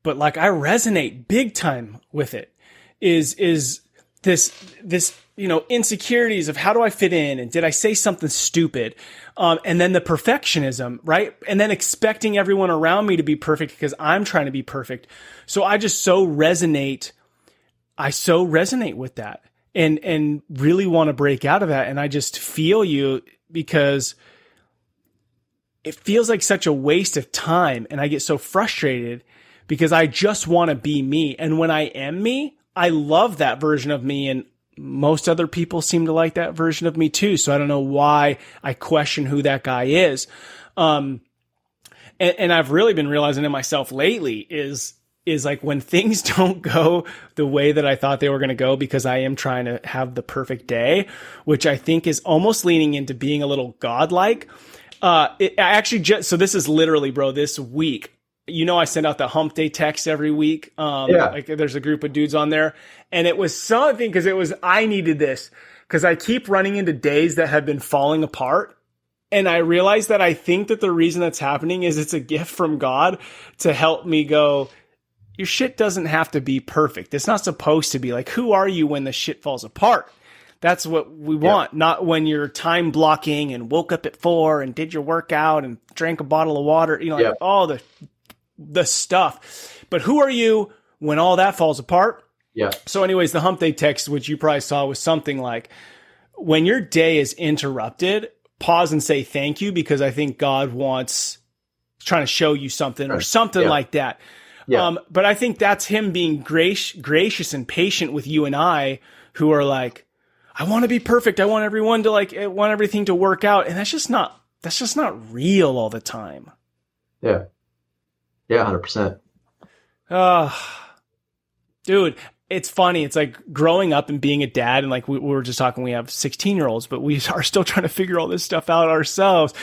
but like, I resonate big time with it is is this this you know insecurities of how do I fit in and did I say something stupid, um, and then the perfectionism, right? And then expecting everyone around me to be perfect because I'm trying to be perfect. So I just so resonate. I so resonate with that and and really want to break out of that. And I just feel you because it feels like such a waste of time, and I get so frustrated because I just want to be me. And when I am me, I love that version of me and most other people seem to like that version of me too. So I don't know why I question who that guy is. Um, and, and I've really been realizing it myself lately is, is like when things don't go the way that I thought they were going to go because I am trying to have the perfect day, which I think is almost leaning into being a little godlike. Uh, it, I actually just, so this is literally, bro, this week you know, I send out the hump day text every week. Um, yeah. like there's a group of dudes on there and it was something because it was, I needed this because I keep running into days that have been falling apart. And I realized that I think that the reason that's happening is it's a gift from God to help me go, your shit doesn't have to be perfect. It's not supposed to be like, who are you when the shit falls apart? That's what we want, yeah. not when you're time blocking and woke up at four and did your workout and drank a bottle of water, you know, like all the the stuff. But who are you when all that falls apart? Yeah. So, anyways, the hump day text, which you probably saw, was something like, when your day is interrupted, pause and say thank you because I think God wants trying to show you something or something yeah. like that. Yeah. Um, but I think that's him being gracious, gracious and patient with you and I who are like, I want to be perfect. I want everyone to like, I want everything to work out. And that's just not, that's just not real all the time. Yeah. Yeah, hundred percent. Uh dude, it's funny. It's like growing up and being a dad, and like we, we were just talking, we have 16 year olds, but we are still trying to figure all this stuff out ourselves.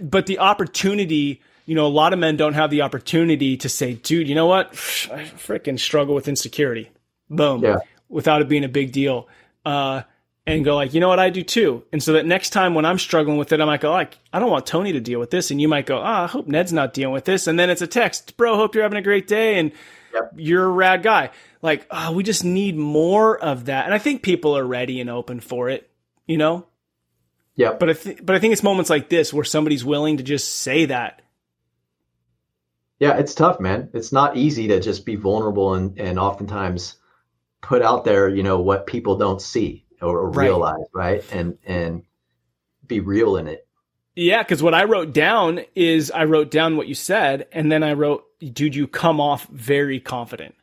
But the opportunity, you know, a lot of men don't have the opportunity to say, dude, you know what? I freaking struggle with insecurity. Boom. Yeah. Without it being a big deal. Uh, and go like, you know what, I do too. And so that next time when I'm struggling with it, I might go like, I don't want Tony to deal with this. And you might go, ah, I hope Ned's not dealing with this. And then it's a text, bro, hope you're having a great day. And Yep. you're a rad guy. Like, oh, we just need more of that. And I think people are ready and open for it, you know? Yeah. But I think, but I think it's moments like this where somebody's willing to just say that. Yeah, it's tough, man. It's not easy to just be vulnerable and, and oftentimes put out there, you know, what people don't see or, or Right. realize, right? And and be real in it. Yeah, because what I wrote down is I wrote down what you said, and then I wrote, dude, you come off very confident.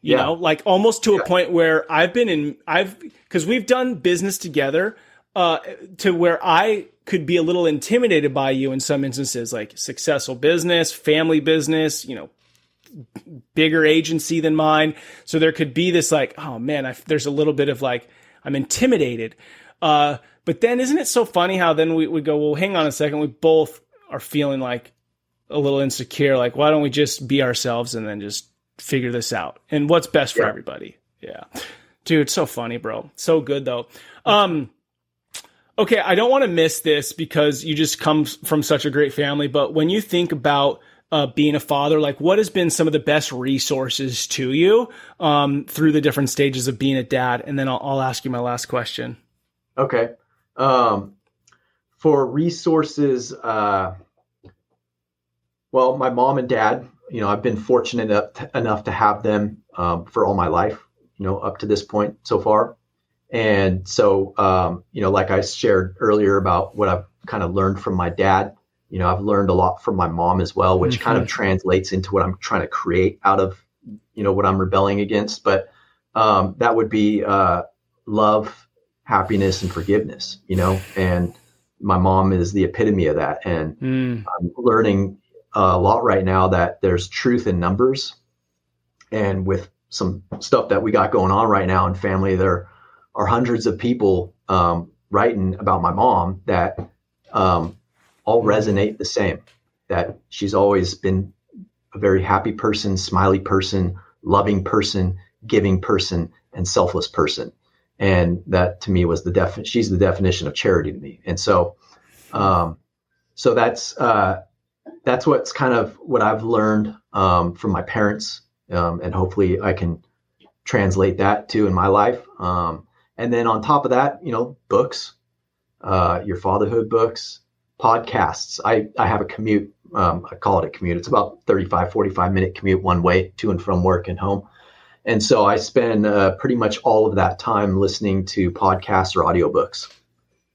You Yeah. know, like almost to a point where I've been in, I've, because we've done business together, uh, to where I could be a little intimidated by you in some instances, like successful business, family business, you know, bigger agency than mine. So there could be this like, oh man, I, there's a little bit of like, I'm intimidated. Uh, but then isn't it so funny how then we, we go, well, hang on a second. We both are feeling like a little insecure. Like, why don't we just be ourselves and then just figure this out? And what's best for Yeah. everybody? Yeah. Dude, so funny, bro. So good though. Um, okay. I don't want to miss this because you just come from such a great family, but when you think about uh, being a father, like what has been some of the best resources to you um, through the different stages of being a dad? And then I'll, I'll ask you my last question. Okay. Um, for resources, uh, well, my mom and dad, you know, I've been fortunate enough to, enough to have them um, for all my life, you know, up to this point so far. And so, um, you know, like I shared earlier about what I've kind of learned from my dad, you know, I've learned a lot from my mom as well, which kind of translates into what I'm trying to create out of, you know, what I'm rebelling against. But um, that would be uh, love, happiness, and forgiveness, you know, and my mom is the epitome of that. And Mm, I'm learning a lot right now that there's truth in numbers. And with some stuff that we got going on right now in family, there are hundreds of people um, writing about my mom that um, all resonate the same. That she's always been a very happy person, smiley person, loving person, giving person, and selfless person. And that to me was the def. She's the definition of charity to me. And so, um, so that's uh, that's what's kind of what I've learned um, from my parents, um, and hopefully I can translate that too in my life. Um, and then on top of that, you know, books, uh, your fatherhood books, podcasts. I, I have a commute. Um, I call it a commute. It's about 35, 45 minute commute one way to and from work and home. And so I spend uh, pretty much all of that time listening to podcasts or audiobooks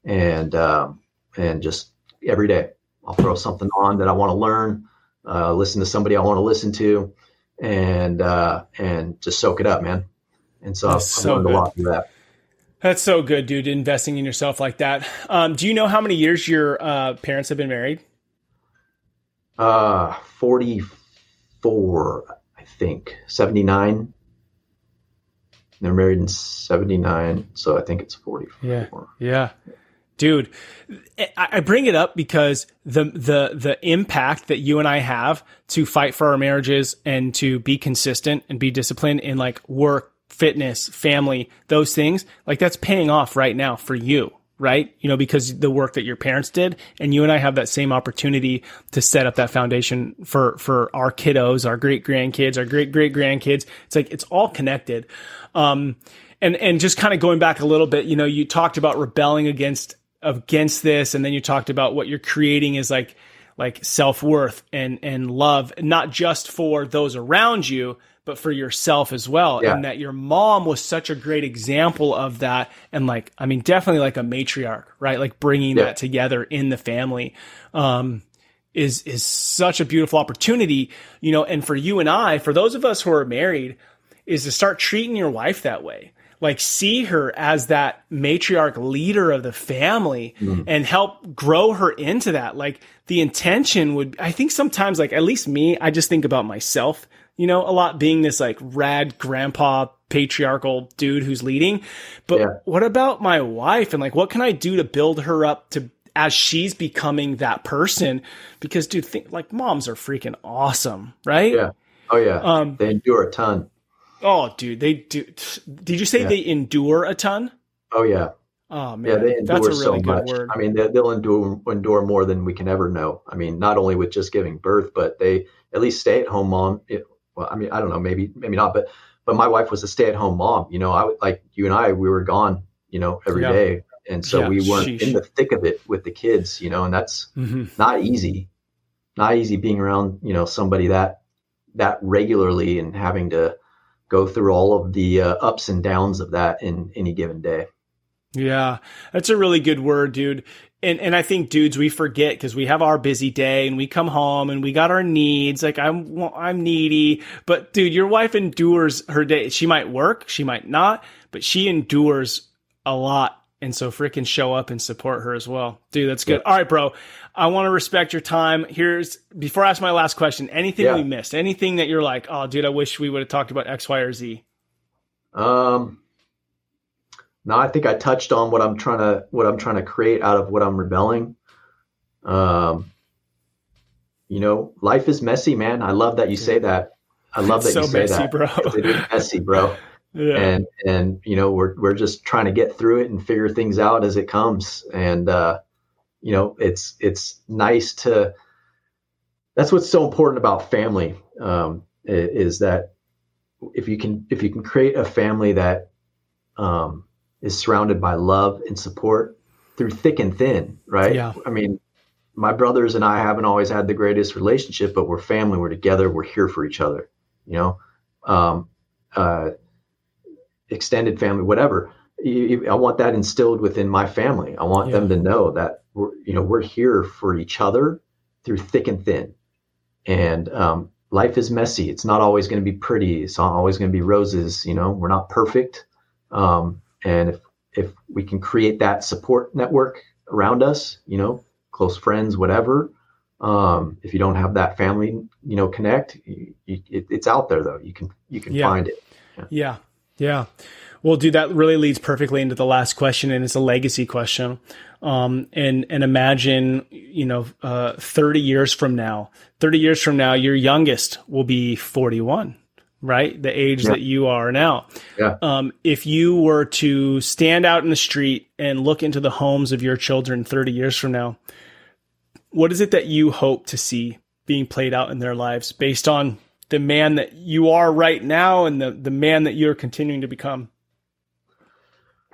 and, um, and just every day I'll throw something on that I want to learn, uh, listen to somebody I want to listen to and, uh, and just soak it up, man. And so I've, That's I've so learned good. a lot from that. That's so good, dude. Investing in yourself like that. Um, do you know how many years your uh, parents have been married? Uh, 44, I think, 79. They're married in 79, so I think it's 44. Yeah. Dude, I I bring it up because the the the impact that you and I have to fight for our marriages and to be consistent and be disciplined in like work, fitness, family, those things, like that's paying off right now for you, right? You know, because the work that your parents did and you and I have that same opportunity to set up that foundation for for our kiddos, our great grandkids, our great great grandkids. It's like it's all connected. Um and and just kind of going back a little bit, you know, you talked about rebelling against against this and then you talked about what you're creating is like like self-worth and and love not just for those around you but for yourself as well Yeah. and that your mom was such a great example of that. And like i mean definitely like a matriarch right? Like bringing Yeah. that together in the family um is is such a beautiful opportunity you know? And for you and i for those of us who are married is to start treating your wife that way. Like see her as that matriarch leader of the family and help grow her into that. Like the intention would i think sometimes like at least me i just think about myself you know a lot being this like rad grandpa patriarchal dude who's leading. But yeah. what about my wife and like what can I do to build her up to as she's becoming that person? Because dude, think like moms are freaking awesome, right? Yeah. Oh yeah. Um, they endure a ton. Oh, dude, they do. Did you say yeah. they endure a ton? Oh yeah. Oh man, yeah, they endure That's a really so much. Word. I mean, they, will endure endure more than we can ever know. I mean, not only with just giving birth, but they at least stay at home mom. Well, I mean, I don't know, maybe maybe not, but but my wife was a stay at home mom. You know, I would like you and I, we were gone, you know, every yeah. day, and so yeah, we weren't sheesh. in the thick of it with the kids. You know, and that's mm-hmm. not easy. Not easy being around, you know, somebody that that regularly and having to go through all of the uh, ups and downs of that in any given day. Yeah, that's a really good word, dude. And and I think dudes we forget because we have our busy day and we come home and we got our needs. Like I'm I'm needy, but dude, your wife endures her day. She might work, she might not, but she endures a lot. And so freaking show up and support her as well. Dude, that's good. Yeah. All right, bro. I want to respect your time. Here's before I ask my last question, anything yeah. we missed? Anything that you're like, oh dude, I wish we would have talked about X, Y, or Z? Um no, I think I touched on what I'm trying to what I'm trying to create out of what I'm rebelling. Um, you know, life is messy, man. I love that you say that. I love that so you say messy, that. Bro. It is messy, bro. yeah. And and you know, we're we're just trying to get through it and figure things out as it comes. And uh, you know, it's it's nice to. That's what's so important about family um, is that if you can if you can create a family that um, is surrounded by love and support through thick and thin, right? Yeah. I mean, my brothers and I haven't always had the greatest relationship, but we're family. We're together. We're here for each other. You know, um, uh, extended family, whatever. I want that instilled within my family. I want yeah. them to know that we're, you know, we're here for each other through thick and thin. And um, life is messy. It's not always going to be pretty. It's not always going to be roses. You know, we're not perfect. Um, and if if we can create that support network around us, you know, close friends, whatever. Um, if you don't have that family, you know, connect, you, you, it, it's out there though. You can you can yeah. find it. Yeah. yeah, yeah. Well, dude, that really leads perfectly into the last question, and it's a legacy question. Um, and and imagine, you know, uh, thirty years from now, thirty years from now, your youngest will be forty-one right? The age yeah. that you are now. Yeah. Um, if you were to stand out in the street and look into the homes of your children 30 years from now, what is it that you hope to see being played out in their lives based on the man that you are right now and the, the man that you're continuing to become?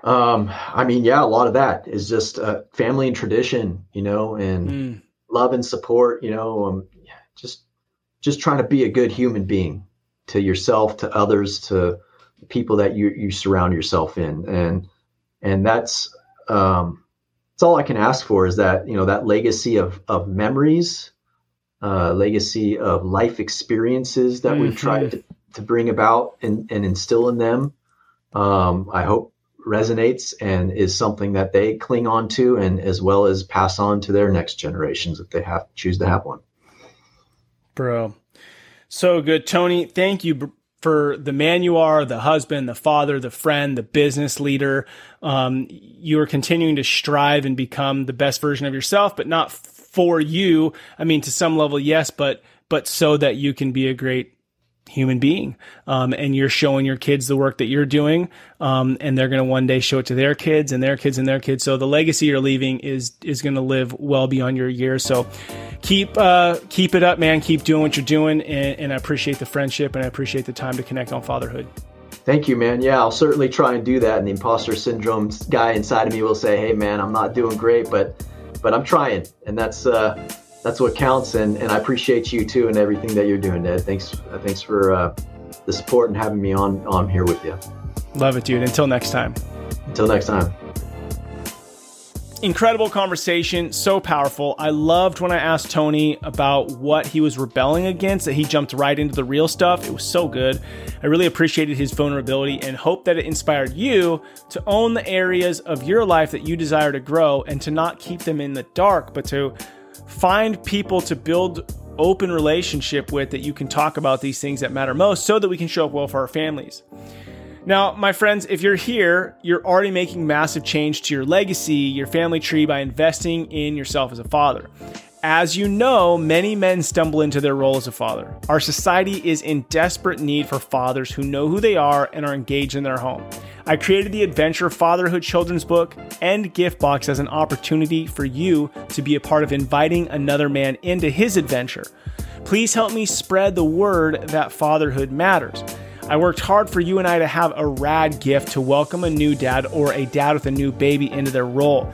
Um, I mean, yeah, a lot of that is just uh, family and tradition, you know, and mm. love and support, you know, um, just just trying to be a good human being, to yourself, to others, to people that you you surround yourself in, and and that's um, that's all I can ask for is that you know that legacy of of memories, uh, legacy of life experiences that mm-hmm. we've tried to, to bring about and, and instill in them. Um, I hope resonates and is something that they cling on to and as well as pass on to their next generations if they have choose to have one. Bro, so good. Tony, thank you for the man you are, the husband, the father, the friend, the business leader. Um, you are continuing to strive and become the best version of yourself, but not for you. I mean, to some level, yes, but but so that you can be a great human being. Um, and you're showing your kids the work that you're doing. Um, and they're going to one day show it to their kids and their kids and their kids. So the legacy you're leaving is, is going to live well beyond your years. So keep, uh, keep it up, man. Keep doing what you're doing. And, and I appreciate the friendship and I appreciate the time to connect on fatherhood. Thank you, man. Yeah, I'll certainly try and do that. And the imposter syndrome guy inside of me will say, Hey man, I'm not doing great, but, but I'm trying. And that's, uh, that's what counts. And, and I appreciate you too and everything that you're doing, Ned. Thanks, thanks for uh, the support and having me on on here with you. Love it, dude. Until next time. Until next time. Incredible conversation, so powerful. I loved when I asked Tony about what he was rebelling against, that he jumped right into the real stuff. It was so good. I really appreciated his vulnerability and hope that it inspired you to own the areas of your life that you desire to grow and to not keep them in the dark, but to find people to build open relationship with that you can talk about these things that matter most so that we can show up well for our families. Now, my friends, if you're here, you're already making massive change to your legacy, your family tree by investing in yourself as a father. As you know, many men stumble into their role as a father. Our society is in desperate need for fathers who know who they are and are engaged in their home. I created the Adventure Fatherhood children's book and gift box as an opportunity for you to be a part of inviting another man into his adventure. Please help me spread the word that fatherhood matters. I worked hard for you and I to have a rad gift to welcome a new dad or a dad with a new baby into their role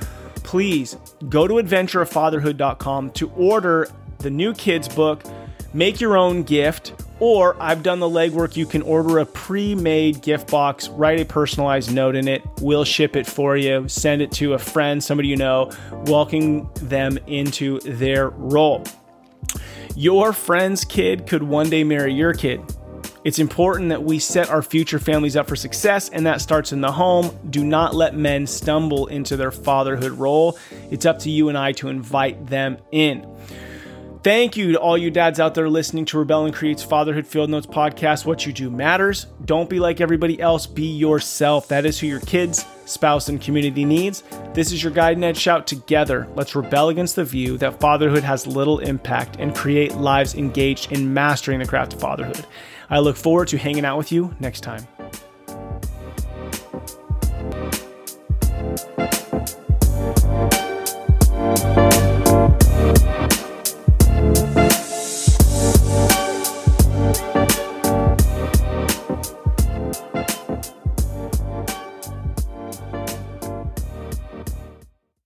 please go to adventureoffatherhood.com to order the new kids book, make your own gift, or I've done the legwork. You can order a pre made gift box, write a personalized note in it. We'll ship it for you, send it to a friend, somebody you know, welcoming them into their role. Your friend's kid could one day marry your kid. It's important that we set our future families up for success, and that starts in the home. Do not let men stumble into their fatherhood role. It's up to you and I to invite them in. Thank you to all you dads out there listening to Rebel and Creates Fatherhood Field Notes podcast. What you do matters. Don't be like everybody else, be yourself. That is who your kids, spouse, and community needs. This is your guide and Ned Schaut together. Let's rebel against the view that fatherhood has little impact and create lives engaged in mastering the craft of fatherhood. I look forward to hanging out with you next time. Thank